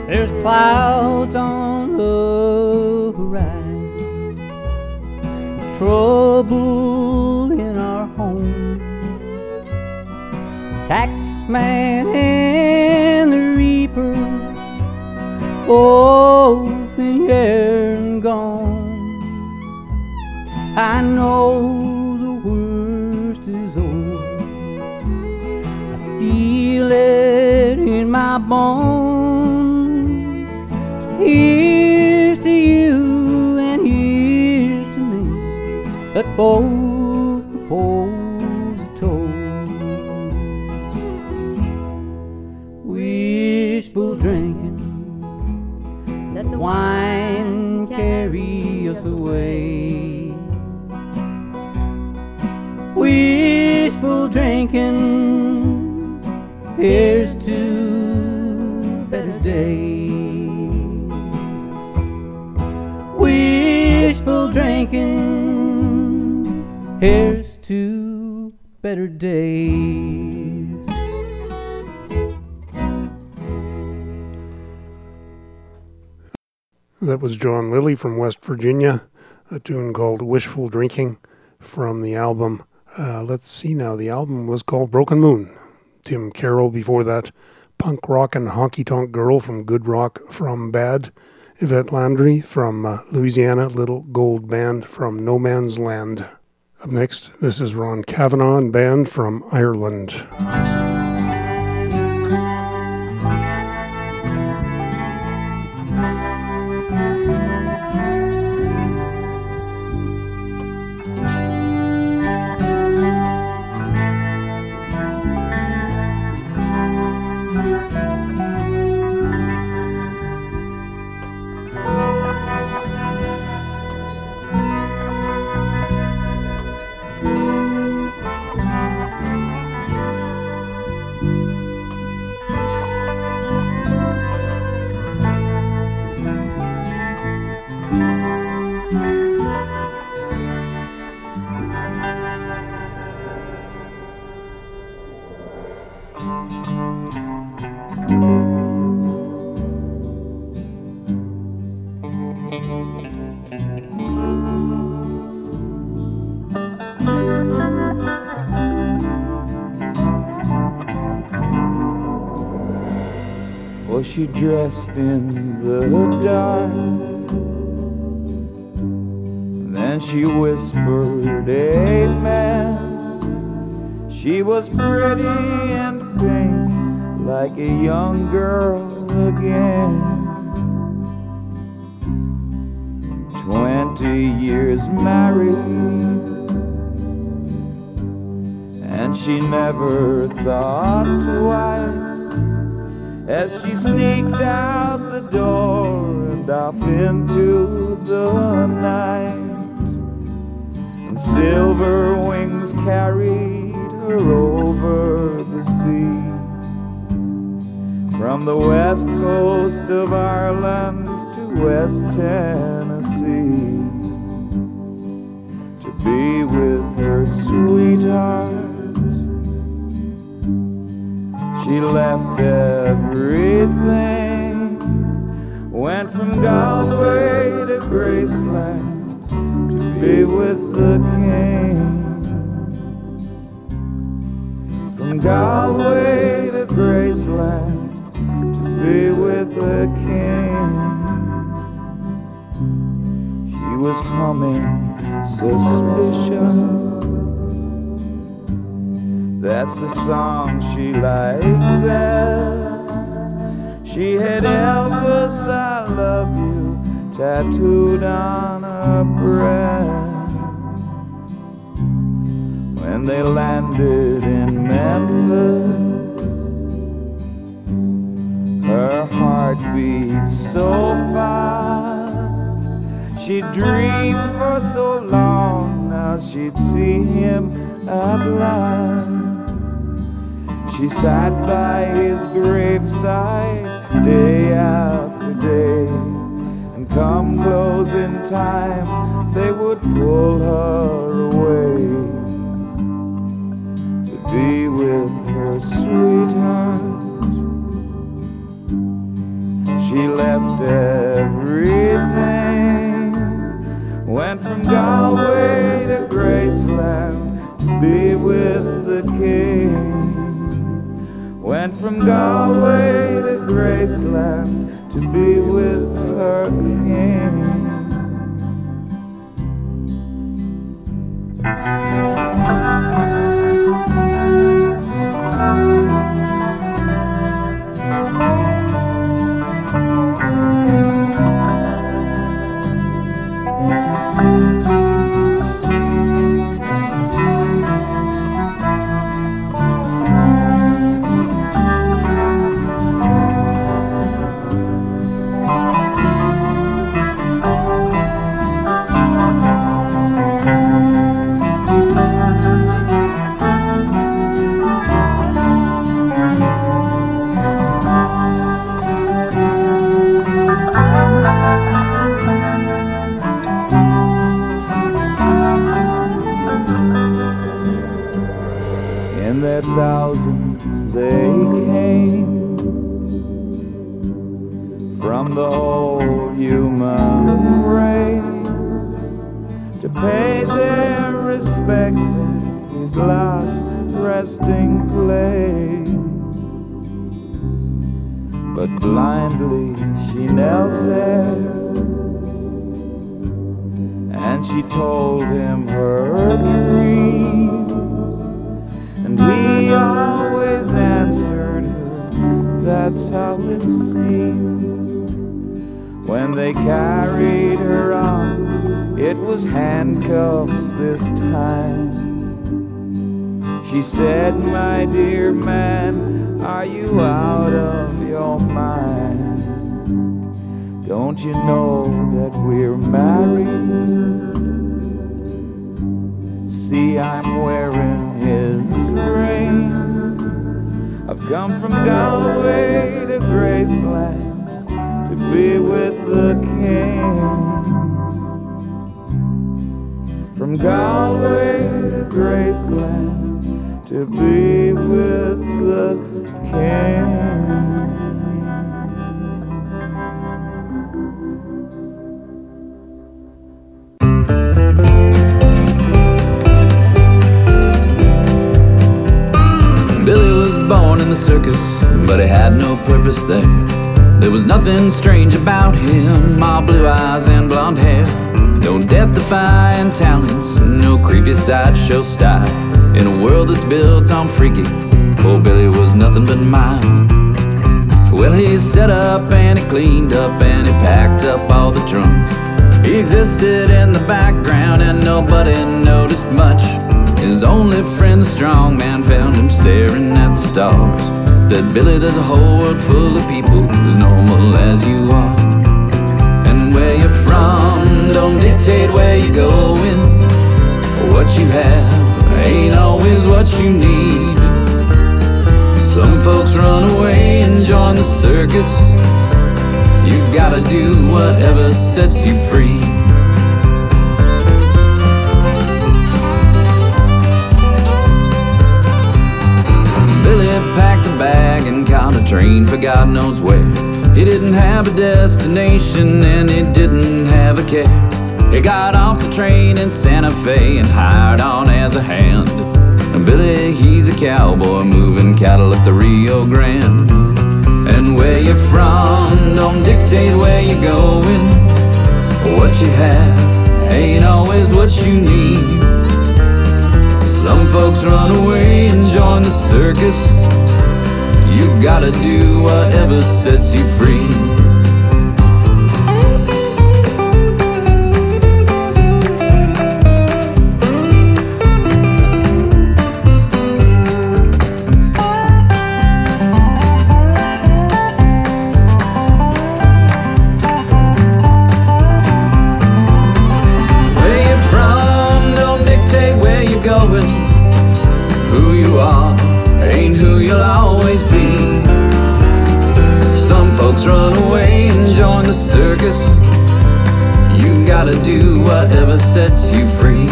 S22: There's clouds on the horizon, trouble in our home. Taxman both been here and gone. I know the worst is over. I feel it in my bones. Here's to you and here's to me. Let's both
S2: better days.
S1: That was John Lilly from West Virginia, a tune called Wishful Drinking from the album. Uh, let's see now, the album was called Broken Moon. Tim Carroll before that, Punk Rock and Honky Tonk Girl from Good Rock from Bad. Yvette Landry from uh, Louisiana, Little Gold Band from No Man's Land. Up next, this is Ron Kavana and Band from Ireland.
S19: Was she dressed in the dark? Then she whispered, Amen. She was pretty and pink, like a young girl again. Twenty years married, and she never thought twice as she sneaked out the door and off into the night. And silver wings carried her over the sea. From the west coast of Ireland to West Tennessee. To be with her sweetheart. She left everything, went from Galway to Graceland to be with the king. From Galway to Graceland to be with the king. She was humming suspicion. That's the song she liked best. She had Elvis, I love you, tattooed on her breast. When they landed in Memphis, her heart beat so fast. She dreamed for so long, now she'd see him at last. She sat by his graveside day after day, and come closing time, they would pull her away to be with her sweetheart. She left everything, went from Galway to Graceland to be with the king. Went from Galway to Graceland to be with her king. From the whole human race to pay their respects at his last resting place. But blindly she knelt there and she told him her dreams, and he always answered her. That's how it seemed. When they carried her off, it was handcuffs this time. She said, My dear man, are you out of your mind? Don't you know that we're married? See, I'm wearing his ring. I've come from Galway to Graceland be with the king. From Galway to Graceland to be with the king.
S8: Billy was born in the circus, but he had no purpose there. There was nothing strange about him, all blue eyes and blonde hair. No death defying talents, no creepy sideshow style. In a world that's built on freaky, poor Billy was nothing but mild. Well, he set up and he cleaned up and he packed up all the trunks. He existed in the background and nobody noticed much. His only friend, the strong man, found him staring at the stars. Said, Billy, there's a whole world full of people as normal as you are. And where you're from don't dictate where you're going. What you have ain't always what you need. Some folks run away and join the circus. You've gotta do whatever sets you free. Caught a train for God knows where. He didn't have a destination and he didn't have a care. He got off the train in Santa Fe and hired on as a hand. And Billy, he's a cowboy moving cattle up the Rio Grande. And where you're from don't dictate where you're going. What you have ain't always what you need. Some folks run away and join the circus. You've gotta do whatever sets you free. The circus. You gotta do whatever sets you free.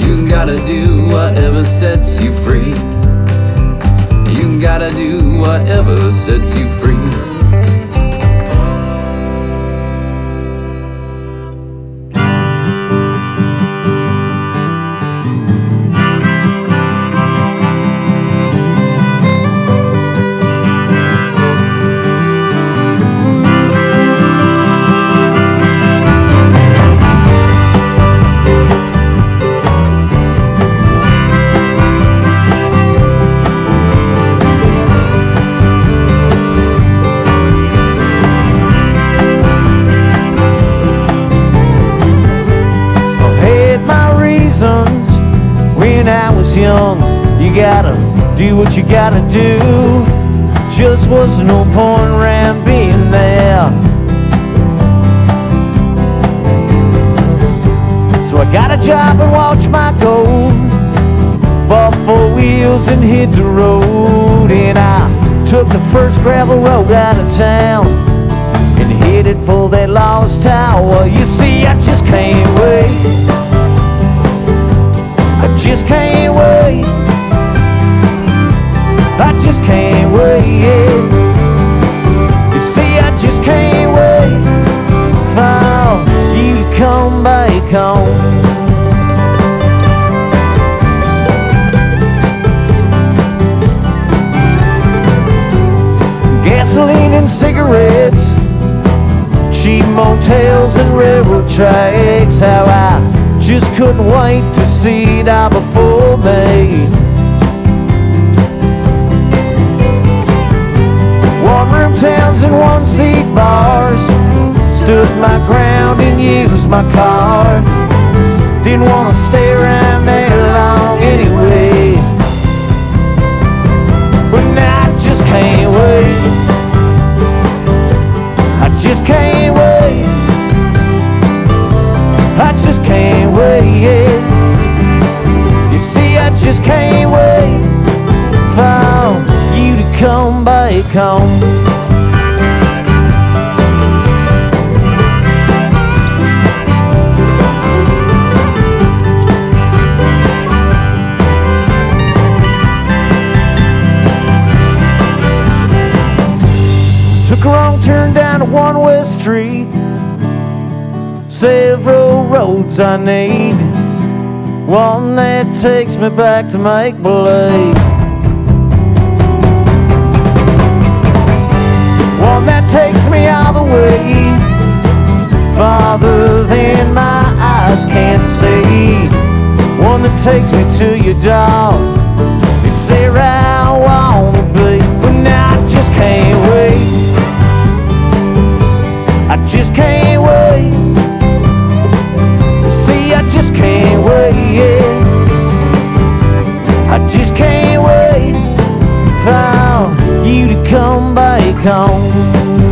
S8: You gotta do whatever sets you free. You gotta do whatever sets you free.
S5: Do what you gotta do. Just was no point around being there. So I got a job and watched my gold. Bought four wheels and hit the road. And I took the first gravel road out of town and headed for that lost tower. You see, I just can't wait. I just can't wait can't wait. You see, I just can't wait for you to come back home. Gasoline and cigarettes, cheap motels and railroad tracks. How I just couldn't wait to see it all before me. Room towns and one seat bars. Stood my ground and used my car. Didn't wanna stay around there long anyway. But now I just can't wait. I just can't wait. I just can't wait. You see, I just can't wait for come back home. Took a wrong turn down to one west street. Several roads I need. One that takes me back to make believe. Me all way farther than my eyes can see. One that takes me to your door. It's there I wanna be, but now I just can't wait. I just can't wait. See, I just can't wait. I just can't wait for you to come back home.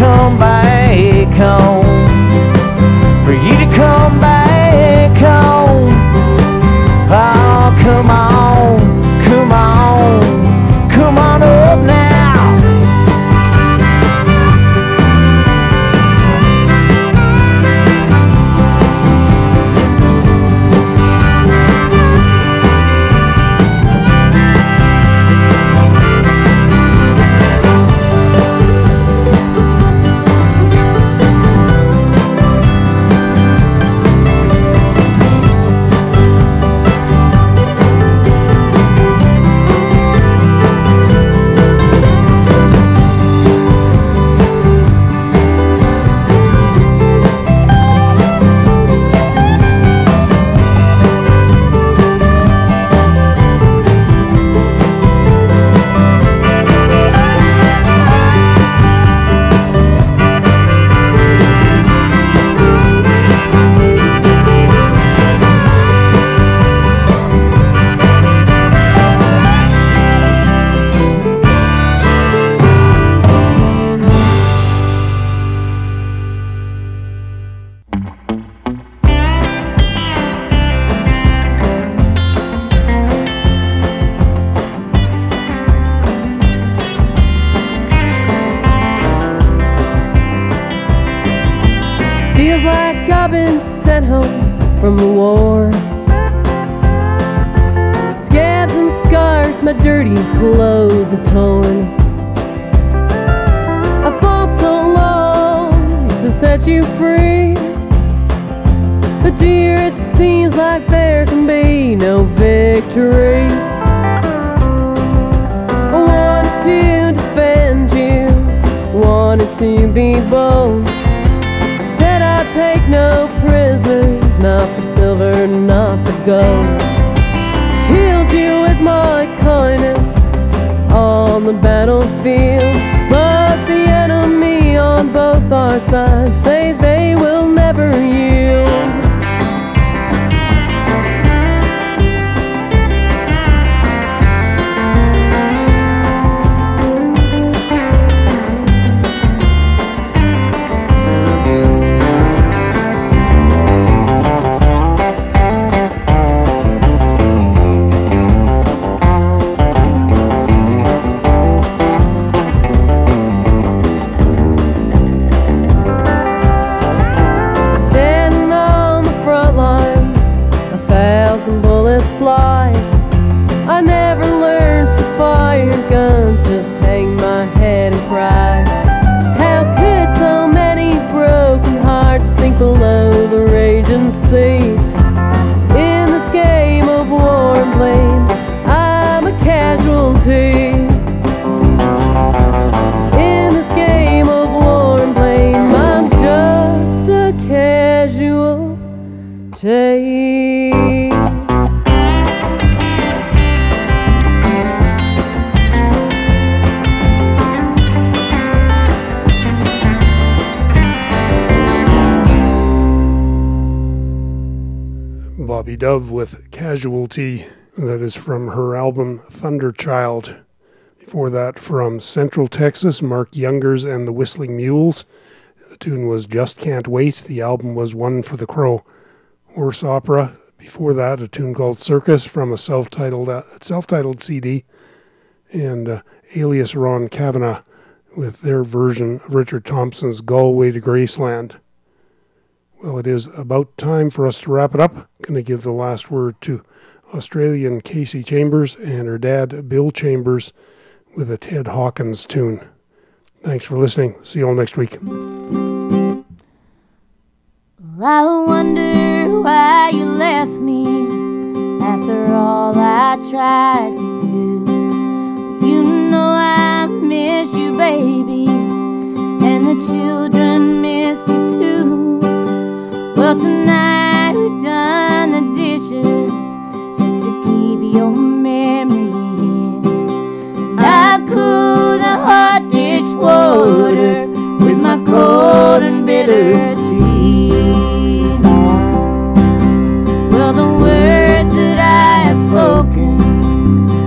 S5: Come back home. For you
S1: Bobby Dove with Casualty. That is from her album Thunderchild. Before that, from Central Texas, Mark Jungers and the Whistling Mules. The tune was Just Can't Wait. The album was One for the Crow. Horse Opera. Before that, a tune called Circus from a self-titled uh, self-titled CD, and uh, Alias Ron Kavana with their version of Richard Thompson's Galway to Graceland. Well, it is about time for us to wrap it up. Going to give the last word to Australian Kasey Chambers and her dad, Bill Chambers, with a Ted Hawkins tune. Thanks for listening. See you all next week.
S23: Well, I wonder why you left me after all I tried to do. You know I miss you, baby, and the children miss you too. So tonight we done the dishes just to keep your memory here. I cool the hot dish water with my cold and bitter tea. Well, the words that I have spoken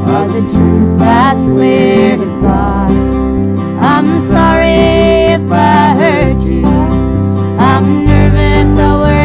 S23: are the truth I swear to God. I'm sorry if I hurt you. I'm so we're